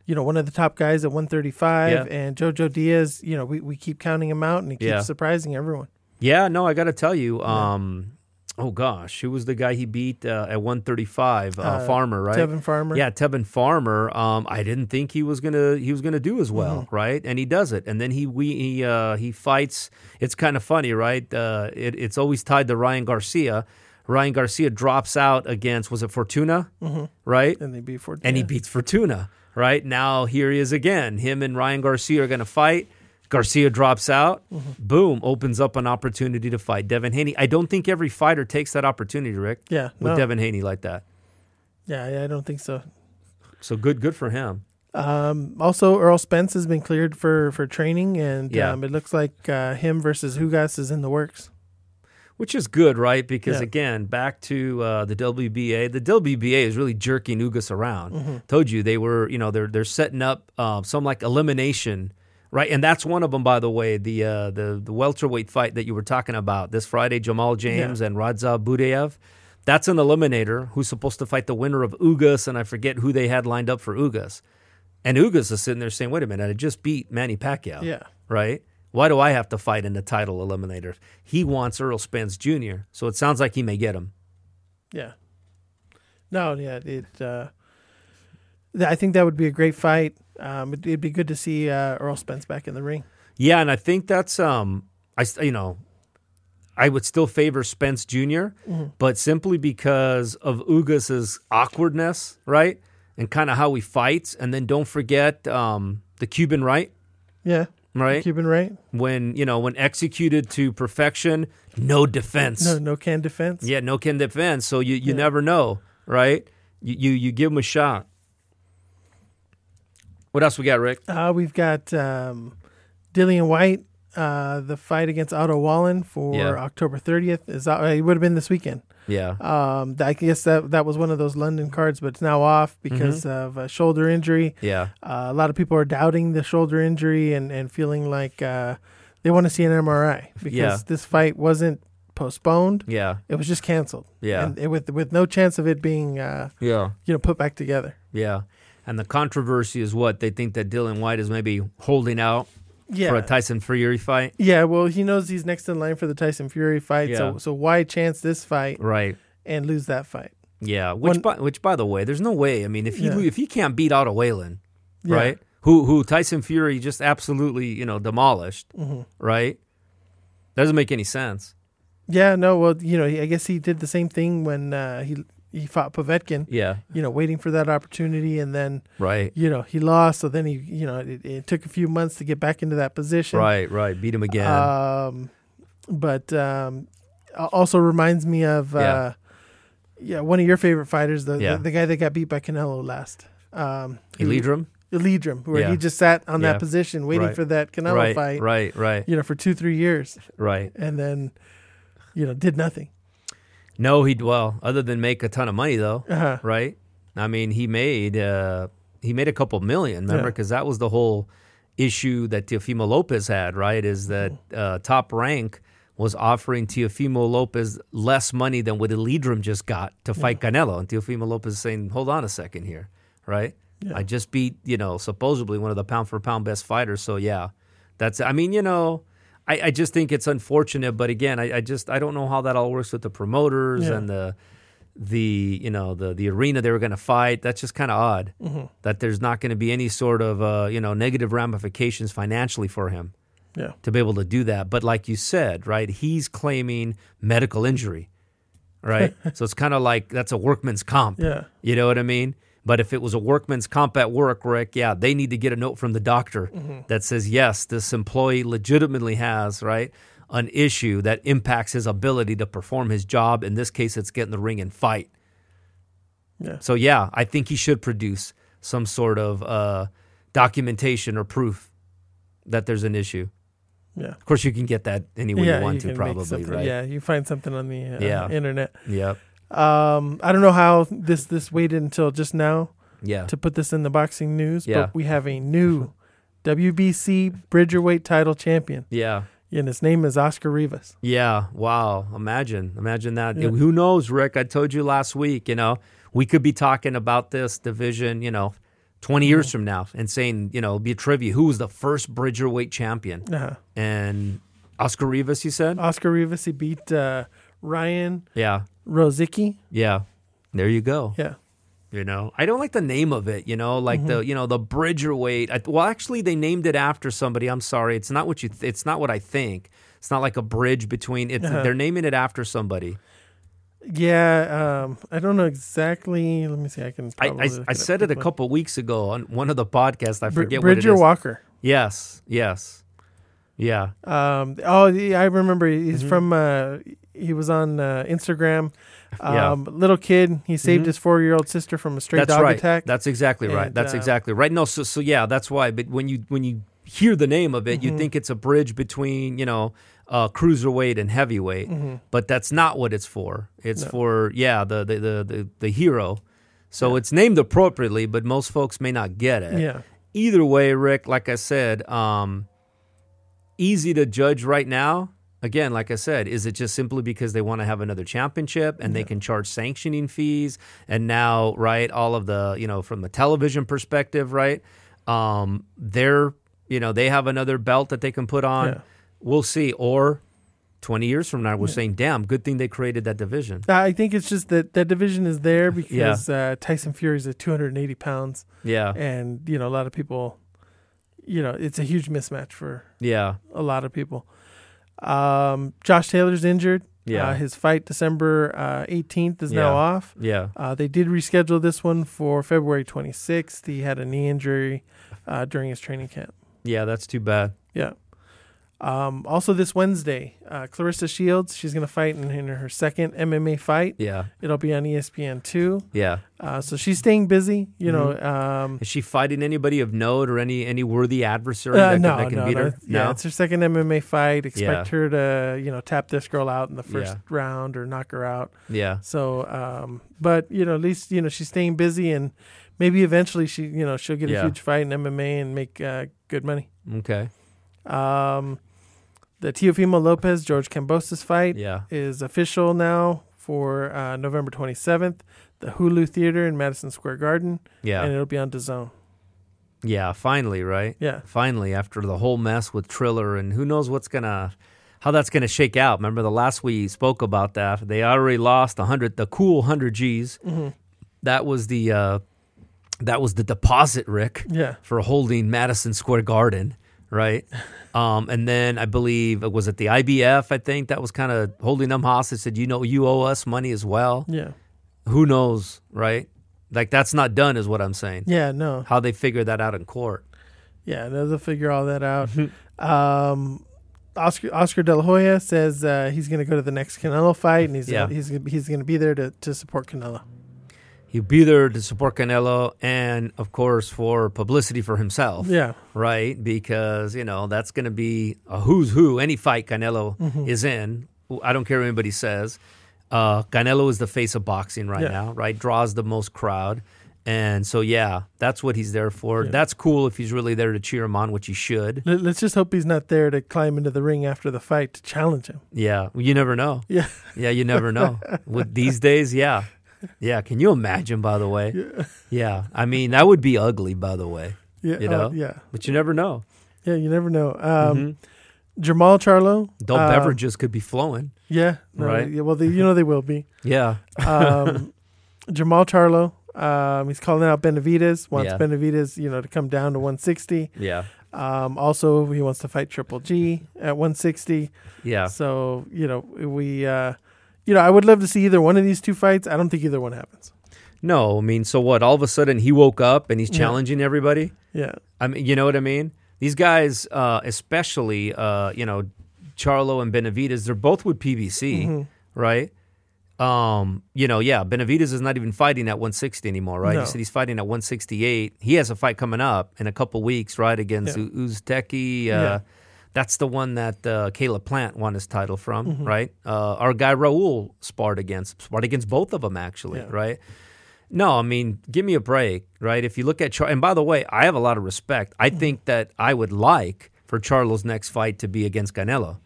you know one of the top guys at 135, Yeah. and Jojo Diaz, you know, we, we keep counting him out, and he keeps surprising everyone. Yeah, no, I got to tell you, um, oh gosh, who was the guy he beat uh, at 135? Uh, Uh, Farmer, right? Tevin Farmer. Yeah, Tevin Farmer. Um, I didn't think he was gonna he was gonna do as well, Mm-hmm. right? And he does it, and then he we he uh, he fights. It's kind of funny, right? Uh, it, it's always tied to Ryan Garcia. Ryan Garcia drops out against was it Fortuna, right? and they beat for And he beats Fortuna, right? Now here he is again. Him and Ryan Garcia are gonna fight. Garcia drops out. Mm-hmm. Boom, opens up an opportunity to fight Devin Haney. I don't think every fighter takes that opportunity, Rick, yeah, with no. Devin Haney like that. yeah, yeah, I don't think so. So good, good for him. Um, also, Errol Spence has been cleared for for training, and Yeah. um, it looks like uh, him versus Ugas is in the works. Which is good, right? Because Yeah. again, back to uh, the WBA. The WBA is really jerking Ugas around. Mm-hmm. Told you they were, you know, they're they're setting up uh, some like elimination, right? And that's one of them, by the way. The uh, the the welterweight fight that you were talking about this Friday, Jamal James and Radzhab Butaev. That's an eliminator who's supposed to fight the winner of Ugas, and I forget who they had lined up for Ugas. And Ugas is sitting there saying, "Wait a minute, I just beat Manny Pacquiao." Yeah. right? Why do I have to fight in the title eliminator? He wants Errol Spence Jr., so it sounds like he may get him. Yeah. No, yeah, it. Uh, I think that would be a great fight. Um, it'd, it'd be good to see uh, Errol Spence back in the ring. Yeah, and I think that's um, I you know, I would still favor Spence junior but simply because of Ugas's awkwardness, right, and kind of how he fights, and then don't forget um, the Cuban right, Yeah, right, Cuban right? when you know when executed to perfection, no defense. No, no can defense. Yeah, no can defense. So you, you Yeah. never know, right? You, you you give him a shot. What else we got, Rick? Uh, we've got um, Dillian Whyte. Uh, the fight against Otto Wallin for Yeah. October 30th is it would have been this weekend. Yeah, Um, I guess that that was one of those London cards, but it's now off because Mm-hmm. of a shoulder injury. yeah, Uh, a lot of people are doubting the shoulder injury and, and feeling like uh, they want to see an MRI because Yeah. this fight wasn't postponed; yeah, it was just canceled. Yeah. and it, with with no chance of it being uh, yeah, you know put back together. yeah. And the controversy is what they think that Dillian Whyte is maybe holding out Yeah, for a Tyson Fury fight. yeah. Well, he knows he's next in line for the Tyson Fury fight, Yeah. so so why chance this fight Right. and lose that fight? Yeah. Which One- by which by the way, there's no way. I mean, if he Yeah. if he can't beat Otto Wallin, Yeah. right? Who who Tyson Fury just absolutely you know demolished, Mm-hmm. right? Doesn't make any sense. Yeah, no. Well, you know, I guess he did the same thing when uh, he he fought Povetkin. Yeah. You know, waiting for that opportunity, and then Right. you know he lost. So then he, you know, it, it took a few months to get back into that position. Right. Right. Beat him again. Um, but um, also reminds me of uh, yeah. one of your favorite fighters, the, Yeah. the the guy that got beat by Canelo last. Um, Yildirim. Yildirim, where Yeah. he just sat on Yeah. that position waiting Right. for that Canelo right, fight, right, right, you know, for two, three years, right. and then, you know, did nothing. No, he well, other than make a ton of money though, Uh-huh. right? I mean, he made uh, he made a couple million. Remember, Yeah. because that was the whole issue that Teofimo Lopez had, right? Is that Mm-hmm. uh, Top Rank was offering Teofimo Lopez less money than what Yildirim just got to fight Canelo, and Teofimo Lopez saying, "Hold on a second here, right? Yeah. I just beat you know supposedly one of the pound for pound best fighters, so yeah, that's. I mean, you know." I, I just think it's unfortunate, but again, I, I just I don't know how that all works with the promoters Yeah. and the the you know the the arena they were going to fight. That's just kind of odd Mm-hmm. that there's not going to be any sort of uh, you know negative ramifications financially for him Yeah. to be able to do that. But like you said, right, he's claiming medical injury, right? so it's kind of like that's a workman's comp. Yeah. You know what I mean? But if it was a workman's comp at work, Rick, yeah, they need to get a note from the doctor Mm-hmm. that says, yes, this employee legitimately has, right, an issue that impacts his ability to perform his job. In this case, it's get in the ring and fight. Yeah. So, yeah, I think he should produce some sort of uh, documentation or proof that there's an issue. Yeah. Of course, you can get that any way yeah, you want can to, probably, right? Yeah, you find something on the uh, Yeah. internet. Yep. Um, I don't know how this this waited until just now Yeah. to put this in the boxing news, Yeah. but we have a new WBC Bridgerweight title champion, Yeah. and his name is Oscar Rivas. Yeah. Wow. Imagine. Imagine that. Yeah. Who knows, Rick? I told you last week, you know, we could be talking about this division, you know, 20 years from now and saying, you know, it'll be a trivia. Who was the first Bridgerweight champion? Uh-huh. And Oscar Rivas, you said? Oscar Rivas, he beat uh, Ryan Yeah. Rozicki. Yeah. There you go. Yeah. You know, I don't like the name of it. You know, like Mm-hmm. the you know the Bridgerweight. I, well, actually, they named it after somebody. I'm sorry, it's not what you. Th- it's not what I think. It's not like a bridge between. It's Uh-huh. they're naming it after somebody. Yeah, um, I don't know exactly. Let me see. I can. I, I, I said it a couple weeks ago on one of the podcasts. I Br- forget what it Bridger. Walker. Yes, yes, yeah, Um, oh, yeah, I remember. He's Mm-hmm. from. Uh, he was on uh, Instagram. Yeah. Um, Little kid. He saved Mhm. his four-year-old sister from a stray that's dog right. attack. That's exactly right. That's uh, exactly right. No, so so yeah, that's why. But when you when you hear the name of it, you Mhm. think it's a bridge between you know uh, cruiserweight and heavyweight. Mhm. but that's not what it's for. It's No. for yeah, the the the the, the hero. So it's named appropriately, but most folks may not get it. Yeah. Either way, Rick, like I said, um, easy to judge right now. Again, like I said, is it just simply because they want to have another championship and they can charge sanctioning fees? And now, right, all of the, you know, from the television perspective, right, um, they're, you know, they have another belt that they can put on. Yeah. We'll see. Or 20 years from now, we're saying, damn, good thing they created that division. I think it's just that that division is there because uh, Tyson is at 280 pounds, Yeah. and you know a lot of people, you know, it's a huge mismatch for Yeah. a lot of people. Um, Josh Taylor's injured. Yeah. Uh, his fight December uh, 18th is now off. Yeah. Uh, they did reschedule this one for February 26th. He had a knee injury uh, during his training camp. Yeah. That's too bad. Yeah. Um, also, this Wednesday, uh, Claressa Shields, she's going to fight in, in her second MMA fight. Yeah. It'll be on E ESPN two. Yeah. Uh, so she's staying busy. You Mm-hmm. know, um, Is she fighting anybody of note or any any worthy adversary uh, that, no, that can no, beat no. her? Yeah, it's her second MMA fight. Expect Yeah. her to, you know, tap this girl out in the first Yeah. round or knock her out. yeah. So, um, but you know, at least you know she's staying busy, and maybe eventually she, you know, she'll get Yeah. a huge fight in MMA and make uh, good money. Okay. Um, the Teofimo Lopez George Kambosos fight Yeah. is official now for uh, November 27th, the Hulu Theater in Madison Square Garden, Yeah. and it'll be on DAZN. Yeah. Finally, right? Yeah, Finally, after the whole mess with Triller and who knows what's gonna how that's gonna shake out. Remember the last we spoke about that. They already lost a hundred the cool hundred G's. Mm-hmm. That was the uh that was the deposit, Rick. yeah, for holding Madison Square Garden, right? Um, and then I believe it was at the IBF. I think that was kind of holding them hostage. Said, you know, you owe us money as well. yeah, Who knows, right? Like that's not done, is what I'm saying. yeah. No, How they figure that out in court. yeah, they'll figure all that out. um, Oscar Oscar De La Hoya says uh, he's going to go to the next Canelo fight, and he's Yeah. he's he's going to be there to, to support Canelo. He'll be there to support Canelo and, of course, for publicity for himself. Yeah. Right? Because, you know, that's going to be a who's who. Any fight Canelo Mm-hmm. is in, I don't care what anybody says. Uh, Canelo is the face of boxing right Yeah. now, right? Draws the most crowd. And so, yeah, that's what he's there for. That's cool if he's really there to cheer him on, which he should. Let, let's just hope he's not there to climb into the ring after the fight to challenge him. Yeah. You never know. Yeah. Yeah, you never know. With these days, yeah. Yeah. Can you imagine, by the way? Yeah. I mean, that would be ugly, by the way. Yeah. You uh, know? yeah. But you never know. Yeah. You never know. Um, Jermall Charlo. Adult uh, beverages could be flowing. Yeah. no, Right. Yeah, well, they, you know they will be. Yeah. Um, Jermall Charlo. Um, he's calling out Benavidez. Wants Yeah. Benavidez, you know, to come down to 160. Yeah. Um, also, he wants to fight Triple G at 160. Yeah. So you know, we, uh, you know, I would love to see either one of these two fights. I don't think either one happens. No, I mean, so what? All of a sudden he woke up and he's challenging everybody? Yeah. I mean, you know what I mean? These guys, uh, especially, uh, you know, Charlo and Benavidez, they're both with PBC, Mm-hmm. right? Um, you know, yeah, Benavidez is not even fighting at 160 anymore, right? No. He said he's fighting at 168. He has a fight coming up in a couple weeks, right, against Yeah. U Uzcategui. Uh, Yeah. That's the one that uh, Caleb Plant won his title from, Mm-hmm. right? Uh, our guy Raul sparred against, sparred against both of them, actually, Yeah. right? No, I mean, give me a break, right? If you look at Char, and by the way, I have a lot of respect. Mm-hmm. I think that I would like for Charlo's next fight to be against Canelo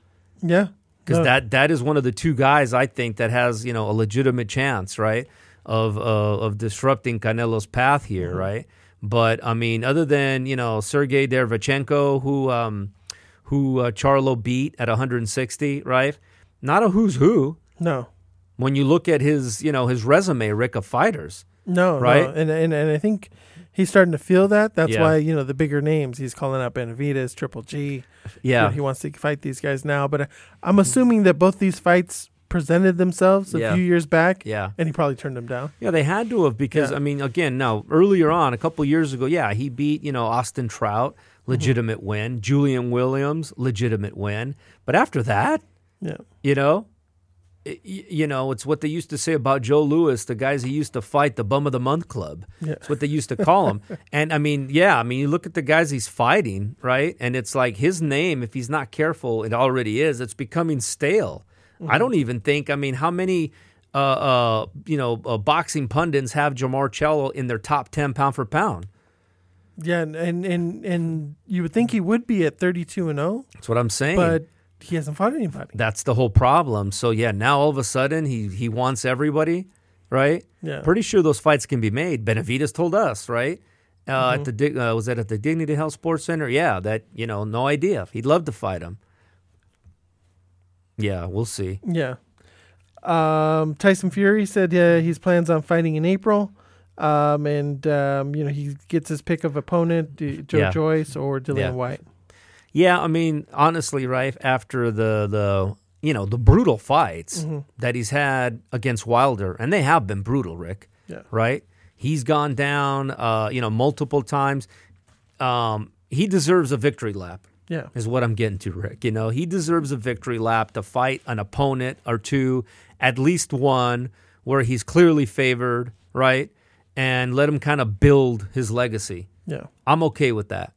Yeah. because No. that that is one of the two guys I think that has you know a legitimate chance, right, of uh, of disrupting Canelo's path here, Mm-hmm. right? But I mean, other than you know Sergey Derevyanchenko, who um, who uh, Charlo beat at 160, right? Not a who's who. No. When you look at his you know his resume, Rick of fighters, No. Right? No. And, and and I think he's starting to feel that. That's Yeah. why you know the bigger names. He's calling out Benavidez, Triple G. You yeah, know, he wants to fight these guys now. But uh, I'm assuming that both these fights presented themselves a Yeah. few years back. yeah. And he probably turned them down. Yeah, they had to have because Yeah. I mean, again, now earlier on, a couple years ago, yeah, he beat you know Austin Trout, Mm-hmm. legitimate win. Julian Williams, legitimate win. But after that, Yeah. you know, it- you know, it's what they used to say about Joe Louis, the guys he used to fight, the bum of the month club. Yeah. It's what they used to call him. and I mean, yeah, I mean, you look at the guys he's fighting, right? And it's like his name, if he's not careful, it already is. It's becoming stale. Mm-hmm. I don't even think. I mean, how many? Uh, uh, you know, uh, boxing pundits have Jermall Charlo in their top ten pound for pound. Yeah. And, and, and, you would think he would be at 32 and 0, That's what I'm saying. but he hasn't fought anybody. That's the whole problem. So yeah, now all of a sudden he he wants everybody, right? Yeah. Pretty sure those fights can be made. Benavidez told us, right? Uh, Mm-hmm. At the uh, was that at the Dignity Health Sports Center? Yeah, that you know, no idea. He'd love to fight him. Yeah, we'll see. Yeah. Um, Tyson Fury said uh, he plans on fighting in April. Um, and, um, you know, he gets his pick of opponent, uh, Joe Yeah. Joyce or Dillian Yeah. Whyte. Yeah, I mean, honestly, right after the the you know the brutal fights Mm-hmm. that he's had against Wilder, and they have been brutal, Rick. Yeah. Right. He's gone down, uh, you know, multiple times. Um, he deserves a victory lap. Yeah. is what I'm getting to, Rick. You know, he deserves a victory lap to fight an opponent or two, at least one, where he's clearly favored, right? And let him kind of build his legacy. Yeah. I'm okay with that.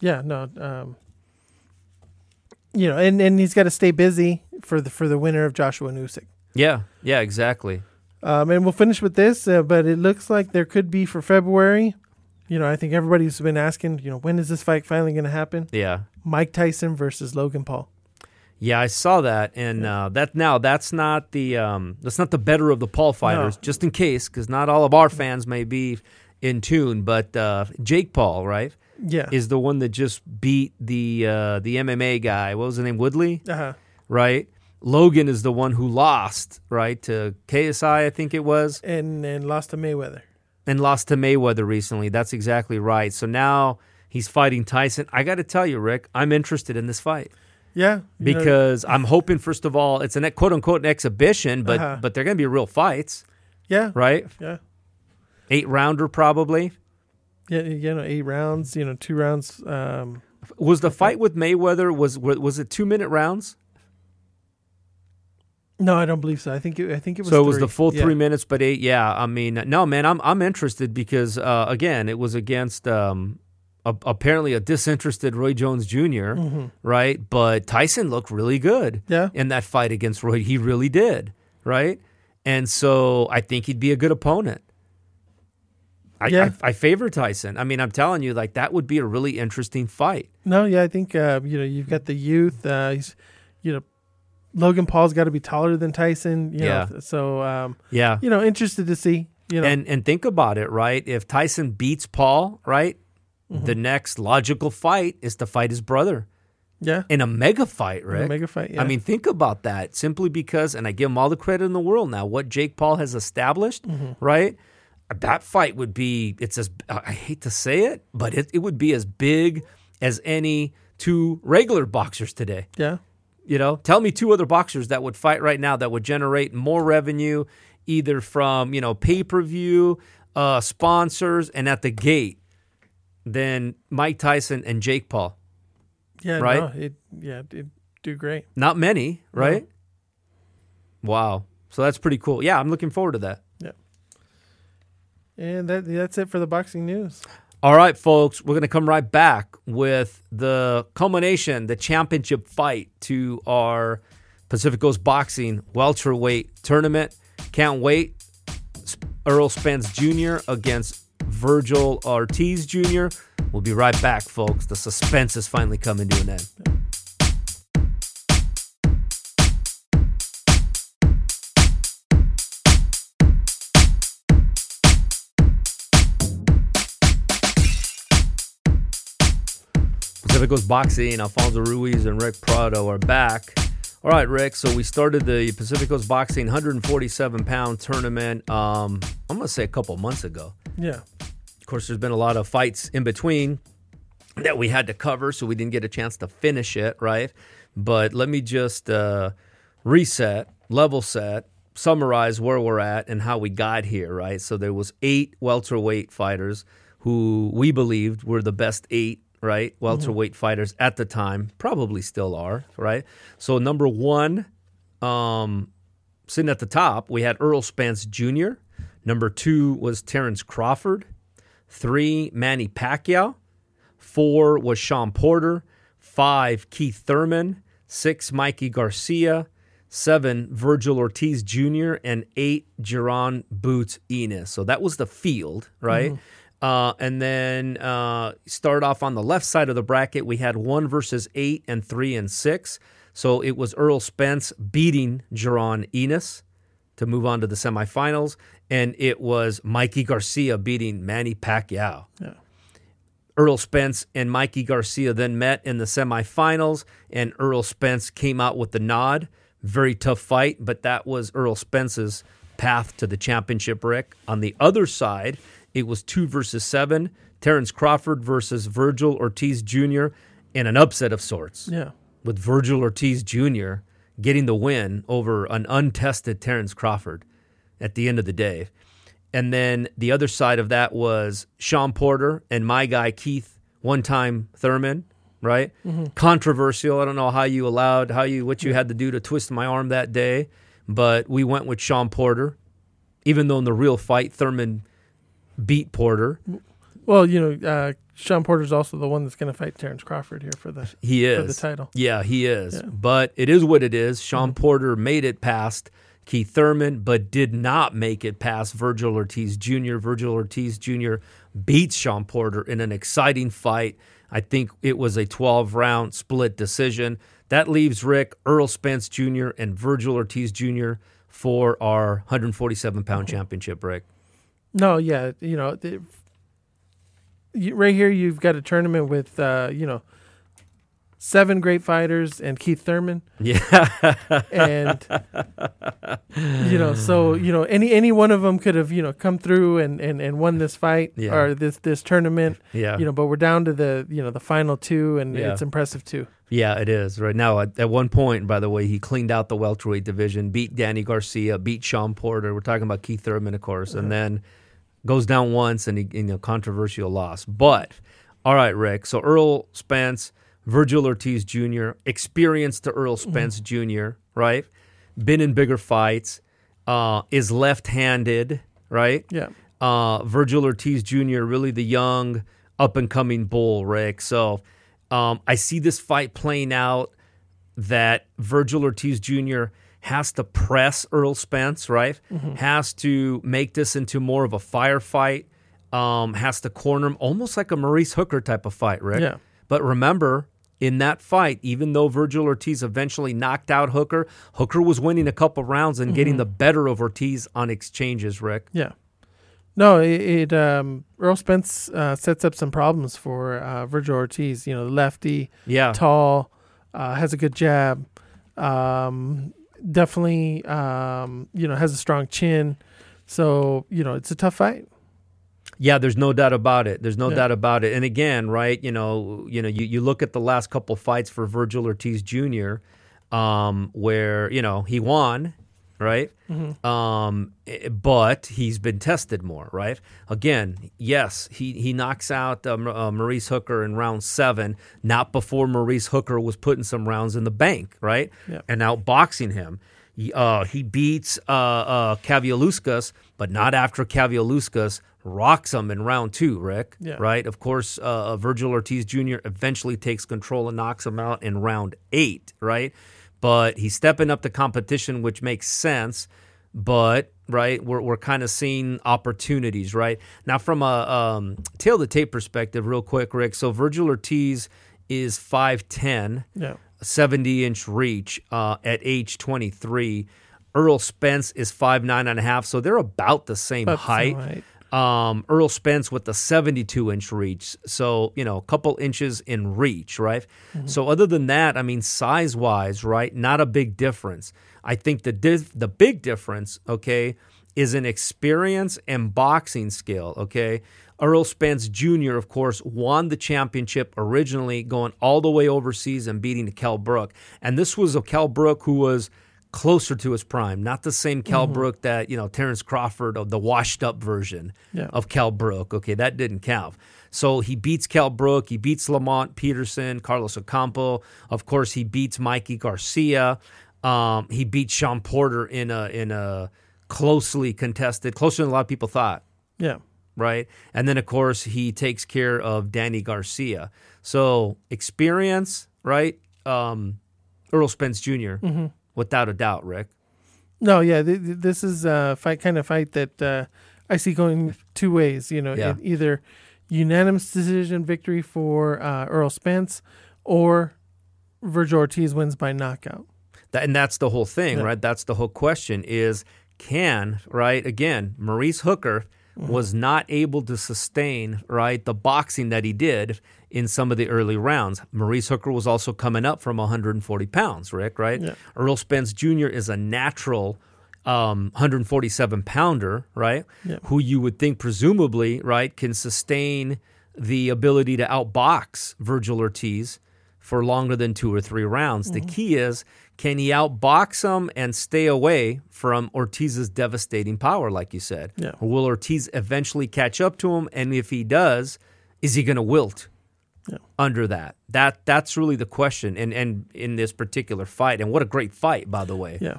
Yeah. No. Um, you know, and, and he's got to stay busy for the for the winner of Joshua Usyk. Yeah, yeah, exactly. Um, and we'll finish with this, uh, but it looks like there could be for February. You know, I think everybody's been asking, you know, when is this fight finally going to happen? Yeah. Mike Tyson versus Logan Paul. Yeah, I saw that, and uh, that now that's not the um, that's not the better of the Paul fighters. No. Just in case, because not all of our fans may be in tune, but uh, Jake Paul, right, Yeah. is the one that just beat the uh, the MMA guy. What was his name? Woodley, uh-huh. right? Logan is the one who lost, right, to KSI, I think it was, And and lost to Mayweather. and lost to Mayweather recently. That's exactly right. So now he's fighting Tyson. I got to tell you, Rick, I'm interested in this fight. Yeah. you know, because I'm hoping first of all it's an quote unquote an exhibition, but Uh-huh. but they're going to be real fights, yeah. right? Yeah. Eight rounder probably. Yeah, you know, eight rounds, you know, two rounds. Um, Was the fight with Mayweather was was it two minute rounds? No, I don't believe so. I think it, I think it was. So it was three. the full Yeah. three minutes, but eight. Yeah, I mean, no, man, I'm I'm interested because uh, again, it was against um, a, apparently a disinterested Roy Jones junior Mm-hmm. right? But Tyson looked really good Yeah. in that fight against Roy. He really did, right? And so I think he'd be a good opponent. I, Yeah. I, I favor Tyson. I mean, I'm telling you, like that would be a really interesting fight. No, yeah, I think uh, you know you've got the youth. Uh, he's, you know, Logan Paul's got to be taller than Tyson. You Yeah. Know, so um, Yeah. you know, interested to see. You know, And and think about it, right? If Tyson beats Paul, right, Mm-hmm. the next logical fight is to fight his brother yeah, in a mega fight, a mega fight. Yeah. I mean, think about that. Simply because, and I give him all the credit in the world now, what Jake Paul has established, Mm-hmm. right? That fight would be, it's as, I hate to say it, but it, it would be as big as any two regular boxers today. yeah, You know, tell me two other boxers that would fight right now that would generate more revenue, either from, you know, pay per view, uh, sponsors, and at the gate than Mike Tyson and Jake Paul. yeah, Right? No, it, yeah, it do great. Not many, right? Wow. So that's pretty cool. Yeah, I'm looking forward to that. Yeah. And that that's it for the boxing news. All right, folks, we're going to come right back with the culmination, the championship fight to our Pacific Coast Boxing welterweight tournament. Can't wait. Errol Spence Jr. against Vergil Ortiz Jr. We'll be right back, folks. The suspense is finally coming to an end. Pacific Coast Boxing, Alfonso Ruiz and Rick Prado are back. All right, Rick. So we started the Pacific Coast Boxing 147 pound tournament. Um, I'm gonna say a couple months ago. Yeah, course, there's been a lot of fights in between that we had to cover, so we didn't get a chance to finish it, right? But let me just uh, reset, level set, summarize where we're at and how we got here, right? So there was eight welterweight fighters who we believed were the best eight, right? Welterweight fighters at the time, probably still are, right? So number one, um, sitting at the top, we had Errol Spence Jr. Number two was Terrence Crawford. Three, Manny Pacquiao. Four was Shawn Porter. Five, Keith Thurman. Six, Mikey Garcia. Seven, Vergil Ortiz Jr. And eight, Jaron Boots Ennis. So that was the field, right? Uh, and then uh, start off on the left side of the bracket. We had one versus eight and three and six. So it was Errol Spence beating Jaron Ennis to move on to the semifinals, and it was Mikey Garcia beating Manny Pacquiao. Yeah. Errol Spence and Mikey Garcia then met in the semifinals, and Errol Spence came out with the nod. Very tough fight, but that was Errol Spence's path to the championship, Rick. On the other side, it was two versus seven Terrence Crawford versus Vergil Ortiz Jr. in an upset of sorts yeah, with Vergil Ortiz Jr. getting the win over an untested Terrence Crawford at the end of the day. And then the other side of that was Shawn Porter and my guy Keith, one time Thurman, right? Controversial. I don't know how you allowed, how you, what you had to do to twist my arm that day, but we went with Shawn Porter, even though in the real fight, Thurman beat Porter. Well, you know, uh, Shawn Porter's also the one that's going to fight Terrence Crawford here for the He is for the title. Yeah, he is. Yeah. But it is what it is. Shawn Porter made it past Keith Thurman, but did not make it past Vergil Ortiz Jr. Vergil Ortiz Jr. beats Shawn Porter in an exciting fight. I think it was a 12 round split decision. That leaves Rick, Errol Spence Jr., and Vergil Ortiz Jr. for our 147 pound championship, Rick. No, yeah, you know, the, right here you've got a tournament with uh, you know seven great fighters and Keith Thurman, Yeah. and you know, so you know, any any one of them could have you know come through and and, and won this fight Yeah. or this this tournament, yeah. you know, but we're down to the you know the final two, and Yeah. it's impressive too. Yeah, it is. Right now, at, at one point, by the way, he cleaned out the welterweight division, beat Danny Garcia, beat Shawn Porter. We're talking about Keith Thurman, of course, and then goes down once and he, you know, controversial loss. But all right, Rick. So Errol Spence, Vergil Ortiz Jr., experienced to Errol Spence Jr., right? been in bigger fights, uh, is left-handed, right? Yeah. Uh, Vergil Ortiz Jr. really the young up and coming bull, Rick. So um, I see this fight playing out that Vergil Ortiz Jr. has to press Errol Spence, right? Has to make this into more of a firefight. Um, has to corner him almost like a Maurice Hooker type of fight, Rick. Yeah. But remember, in that fight, even though Vergil Ortiz eventually knocked out Hooker, Hooker was winning a couple rounds and getting the better of Ortiz on exchanges, Rick. Yeah. No, it, it um, Errol Spence uh, sets up some problems for uh, Vergil Ortiz. You know, lefty, Yeah. tall, uh, has a good jab, um, definitely, um, you know, has a strong chin. So you know, it's a tough fight. Yeah, there's no doubt about it. There's no Yeah. doubt about it. And again, right, you know, you know, you, you look at the last couple fights for Vergil Ortiz Jr., um, where, you know, he won, right? Um, eh, but he's been tested more, right? Again, yes, he, he knocks out uh, uh, Maurice Hooker in round seven, not before Maurice Hooker was putting some rounds in the bank, right? Yeah. And outboxing him. He, uh, he beats uh, uh, Kavaliauskas, but not after Kavaliauskas rocks him in round two, Rick. Yeah. Right? Of course, uh, Vergil Ortiz Jr. eventually takes control and knocks him out in round eight, right? But he's stepping up the competition, which makes sense. But right, we're we're kind of seeing opportunities, right? Now, from a um, tail of the tape perspective, real quick, Rick. So Vergil Ortiz is five ten. Yeah. 70 inch reach uh, at age 23. Errol Spence is five nine and a half, so they're about the same About the height. same height. Um, Errol Spence with the 72 inch reach, so you know, a couple inches in reach, right? So other than that, I mean, size wise, right, not a big difference. I think the dif- the big difference, okay, is in experience and boxing skill. Okay, Errol Spence Jr. of course won the championship originally, going all the way overseas and beating Kell Brook, and this was a Kell Brook who was closer to his prime, not the same Kell Brook that you know Terrence Crawford, of the washed up version Yeah. of Kell Brook. Okay, that didn't count. So he beats Kell Brook, he beats Lamont Peterson, Carlos Ocampo. Of course, he beats Mikey Garcia. Um, he beats Shawn Porter in a in a closely contested, closer than a lot of people thought Yeah. right? And then of course he takes care of Danny Garcia. So experience, right? Um, Errol Spence junior Mm-hmm. Without a doubt, Rick. No, yeah, th- th- this is a fight kind of fight that uh, I see going two ways. You know, Yeah. e- either unanimous decision victory for uh, Errol Spence, or Vergil Ortiz wins by knockout. That, and that's the whole thing, Yeah. right? That's the whole question is can, right? Again, Maurice Hooker. Was not able to sustain, right, the boxing that he did in some of the early rounds. Maurice Hooker was also coming up from 140 pounds, Rick, right? Yeah. Errol Spence Jr. is a natural um, 147 pounder, right? Yeah. Who you would think presumably, right, can sustain the ability to outbox Vergil Ortiz for longer than two or three rounds. The key is can he outbox him and stay away from Ortiz's devastating power, like you said? Yeah. Or will Ortiz eventually catch up to him? And if he does, is he going to wilt? Yeah. Under that, that that's really the question, and and in this particular fight, and what a great fight, by the way. Yeah.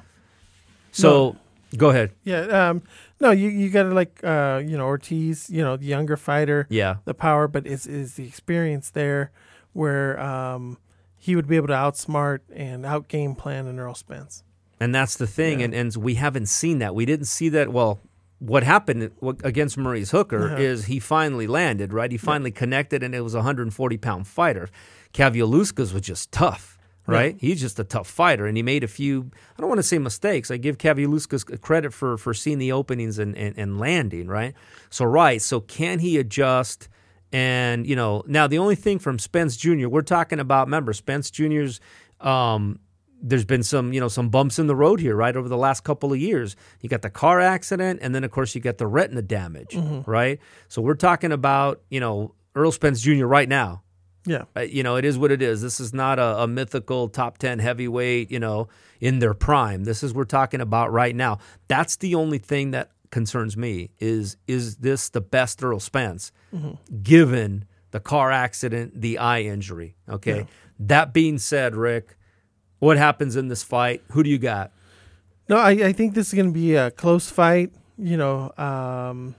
So, go ahead. Yeah. Um, no, you you got to like uh, you know Ortiz, you know the younger fighter, Yeah, the power, but is is the experience there where um, he would be able to outsmart and out game plan an Errol Spence. And that's the thing, Yeah. and, and we haven't seen that. We didn't see that. Well, what happened against Maurice Hooker is he finally landed, right? He finally connected, and it was a 140 pound fighter. Kavaliauskas was just tough, right? He's just a tough fighter, and he made a few. I don't want to say mistakes. I give Kavaliauskas credit for for seeing the openings and, and and landing, right? So right, so can he adjust? And you know, now the only thing from Spence Jr. We're talking about. Remember, Spence Jr.'s. Um, there's been some, you know, some bumps in the road here, right, over the last couple of years. You got the car accident, and then of course you got the retina damage, right? So we're talking about, you know, Errol Spence Jr. right now. Yeah. Uh, you know, it is what it is. This is not a, a mythical top ten heavyweight, you know, in their prime. This is we're talking about right now. That's the only thing that concerns me is is this the best Errol Spence, given the car accident, the eye injury. Okay. Yeah. That being said, Rick, what happens in this fight? Who do you got? No, I, I think this is going to be a close fight. You know, um,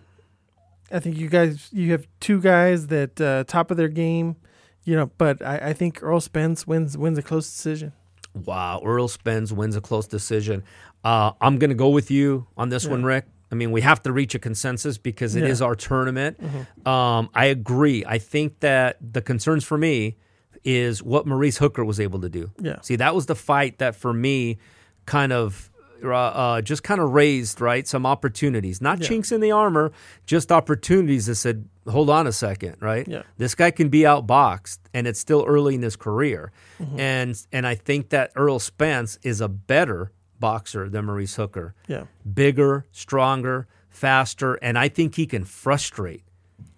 I think you guys, you have two guys that uh, top of their game. You know, but I, I think Errol Spence wins wins a close decision. Wow, Errol Spence wins a close decision. Uh, I'm going to go with you on this one, Rick. I mean, we have to reach a consensus because it is Yeah. our tournament. Um, I agree. I think that the concerns for me is what Maurice Hooker was able to do. Yeah. See, that was the fight that for me kind of uh, uh, just kind of raised right some opportunities, not Yeah. chinks in the armor, just opportunities that said, "Hold on a second, right? Yeah. This guy can be outboxed, and it's still early in his career, Mm-hmm. and and I think that Errol Spence is a better boxer than Maurice Hooker Yeah. bigger, stronger, faster, and I think he can frustrate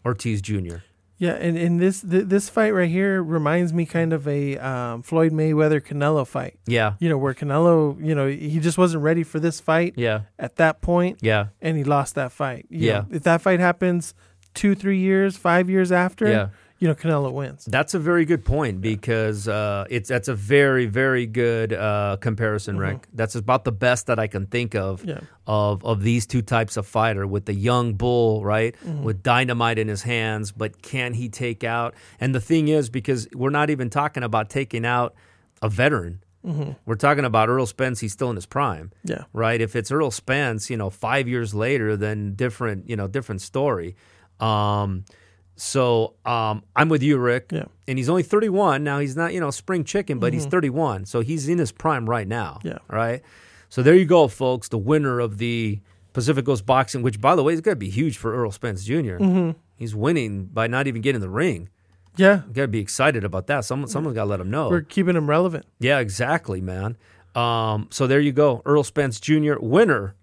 Ortiz Jr. Yeah, and, and this th- this fight right here reminds me kind of a um, Floyd Mayweather Canelo fight. Yeah, You know, where Canelo, you know, he just wasn't ready for this fight yeah, at that point, yeah, and he lost that fight. You Yeah. know, if that fight happens two, three years, five years after, yeah. You know, Canelo wins. That's a very good point because uh, it's that's a very very good uh, comparison, Rick. That's about the best that I can think of Mm-hmm. Yeah. of of these two types of fighter with the young bull, right, Mm-hmm. with dynamite in his hands, but can he take out? And the thing is, because we're not even talking about taking out a veteran. We're talking about Errol Spence. He's still in his prime. Yeah. right? If it's Errol Spence, you know, five years later, then different, you know, different story. Um, so um, I'm with you, Rick. Yeah. And he's only 31 now. He's not, you know, spring chicken, but he's 31, so he's in his prime right now. Yeah. Right. So there you go, folks. The winner of the Pacific Coast Boxing, which by the way is going to be huge for Errol Spence junior He's winning by not even getting the ring. Yeah. Got to be excited about that. Someone, someone's got to let him know. We're keeping him relevant. Yeah, exactly, man. Um, so there you go. Errol Spence Jr., winner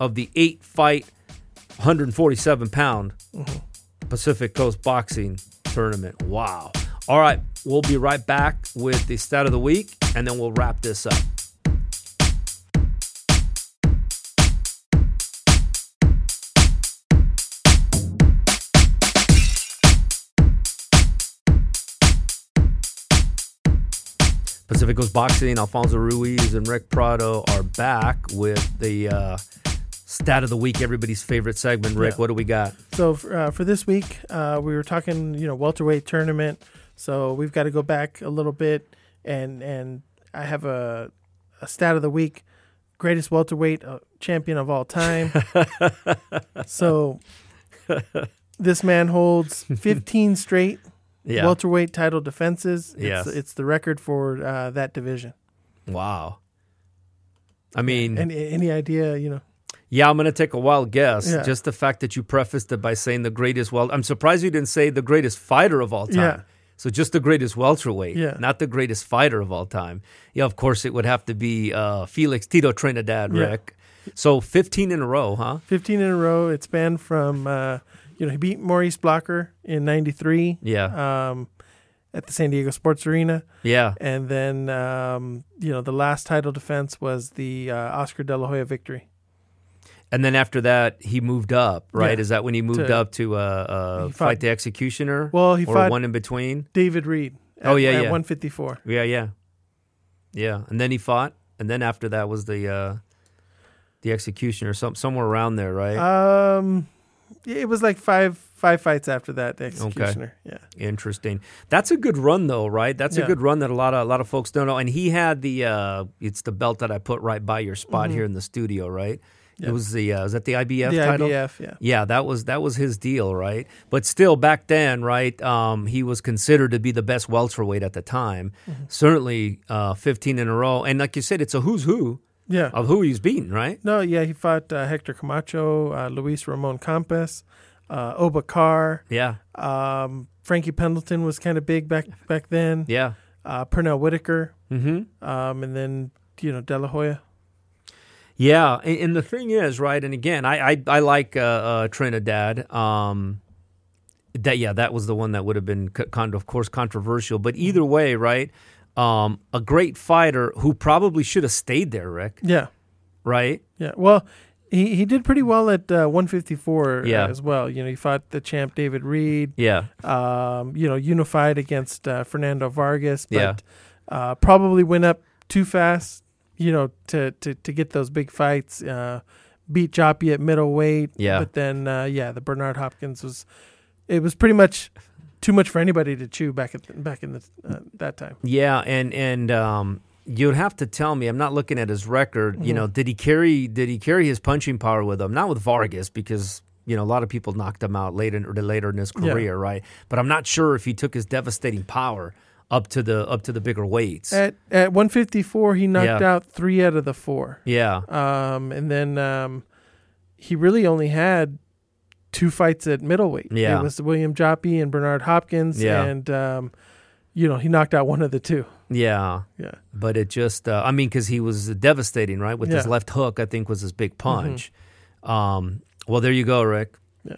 of the eight fight, 147 pound Pacific Coast Boxing Tournament. Wow. All right, we'll be right back with the stat of the week, and then we'll wrap this up. Pacific Coast Boxing, Alfonso Ruiz and Rick Prado are back with the uh, stat of the week, everybody's favorite segment. Rick, Yeah. what do we got? So for, uh, for this week, uh, we were talking, you know, welterweight tournament. So we've got to go back a little bit, and and I have a, a stat of the week: greatest welterweight uh, champion of all time. so this man holds 15 straight Yeah. welterweight title defenses. It's, Yes. it's the record for uh, that division. wow. I mean, Any any idea? You know, yeah, I'm going to take a wild guess. Yeah. Just the fact that you prefaced it by saying the greatest well, I'm surprised you didn't say the greatest fighter of all time. Yeah. So just the greatest welterweight, Yeah. not the greatest fighter of all time. Yeah, of course it would have to be uh, Felix Tito Trinidad, Yeah. Rick. So 15 in a row, huh? 15 in a row. It spanned from uh, you know he beat Maurice Blocker in '93. Yeah. um, at the San Diego Sports Arena, Yeah. and then um, you know the last title defense was the uh, Oscar De La Hoya victory. And then after that, he moved up, right? Yeah. Is that when he moved To- up to uh, uh, fight fought- the executioner? Well, he or fought one in between? David Reid. At, Oh, yeah, yeah. 154. Yeah, yeah, yeah. And then he fought, and then after that was the uh, the executioner, some somewhere around there, right? Um, it was like five five fights after that. The executioner. Yeah, Interesting. That's a good run, though, right? That's a good run that a lot of a lot of folks don't know. And he had the uh, it's the belt that I put right by your spot here in the studio, right? Mm-hmm. It was the uh, is that the IBF the title? IBF. Yeah, Yeah, that was that was his deal, right? But still, back then, right, um, he was considered to be the best welterweight at the time. Mm-hmm. Certainly, uh, fifteen in a row, and like you said, it's a who's who yeah. of who he's beaten, right? No, yeah, he fought uh, Hector Camacho, uh, Luis Ramon Campos, uh, Oba Carr, Yeah, um, Frankie Pendleton was kind of big back back then. yeah. Uh, Pernell Whitaker, Mm-hmm. um, and then you know De La Hoya. Yeah, and, and the thing is, right, and again, I I, I like uh, uh, Trinidad. Um, that yeah, that was the one that would have been, kind con- of course, controversial. But either way, right, um, a great fighter who probably should have stayed there, Rick. Yeah, Right? yeah. Well, he he did pretty well at uh, 154 Yeah. uh, as well. You know, he fought the champ David Reid. Yeah, Um, you know, unified against uh, Fernando Vargas, but Yeah. uh, probably went up too fast you know, to to to get those big fights. Uh, beat Joppy at middleweight. Yeah. But then, uh, yeah, the Bernard Hopkins was, it was pretty much too much for anybody to chew back at back in the, uh, that time. Yeah, and and um, you'd have to tell me. I'm not looking at his record. You Mm-hmm. know, did he carry did he carry his punching power with him? Not with Vargas because you know a lot of people knocked him out later later in his Yeah. career, right? But I'm not sure if he took his devastating power up to the up to the bigger weights. At at 154, he knocked Yeah. out three out of the four. yeah, Um, and then um, he really only had two fights at middleweight. Yeah. It was William Joppy and Bernard Hopkins. Yeah. And, um, you know, he knocked out one of the two. yeah. Yeah. But it just, uh, I mean, because he was devastating, right? With his Yeah. Mm-hmm. left hook, I think was his big punch. Um, well, there you go, Rick. Yeah.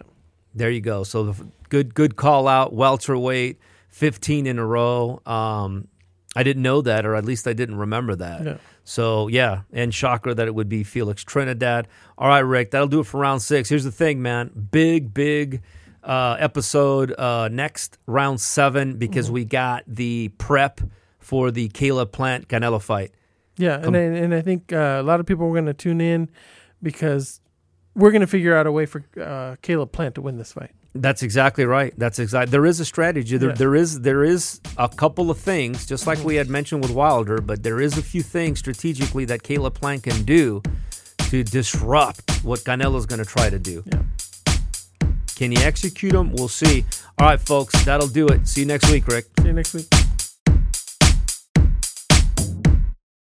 There you go. So the good, good call out. Welterweight, fifteen in a row. Um, I didn't know that, or at least I didn't remember that. Yeah. So yeah, and shocker that it would be Felix Trinidad. All right, Rick, that'll do it for round six. Here's the thing, man. Big, big uh, episode uh, next round seven because Mm-hmm. we got the prep for the Caleb Plant Canelo fight. Yeah. And, I, and I think uh, a lot of people are going to tune in because we're going to figure out a way for uh, Caleb Plant to win this fight. That's exactly right. That's exactly. There is a strategy. There, Yeah. there is there is a couple of things, just like we had mentioned with Wilder, but there is a few things strategically that Caleb Plant can do to disrupt what Canelo's going to try to do. Yeah. Can he execute them? We'll see. All right, folks, that'll do it. See you next week, Rick. See you next week.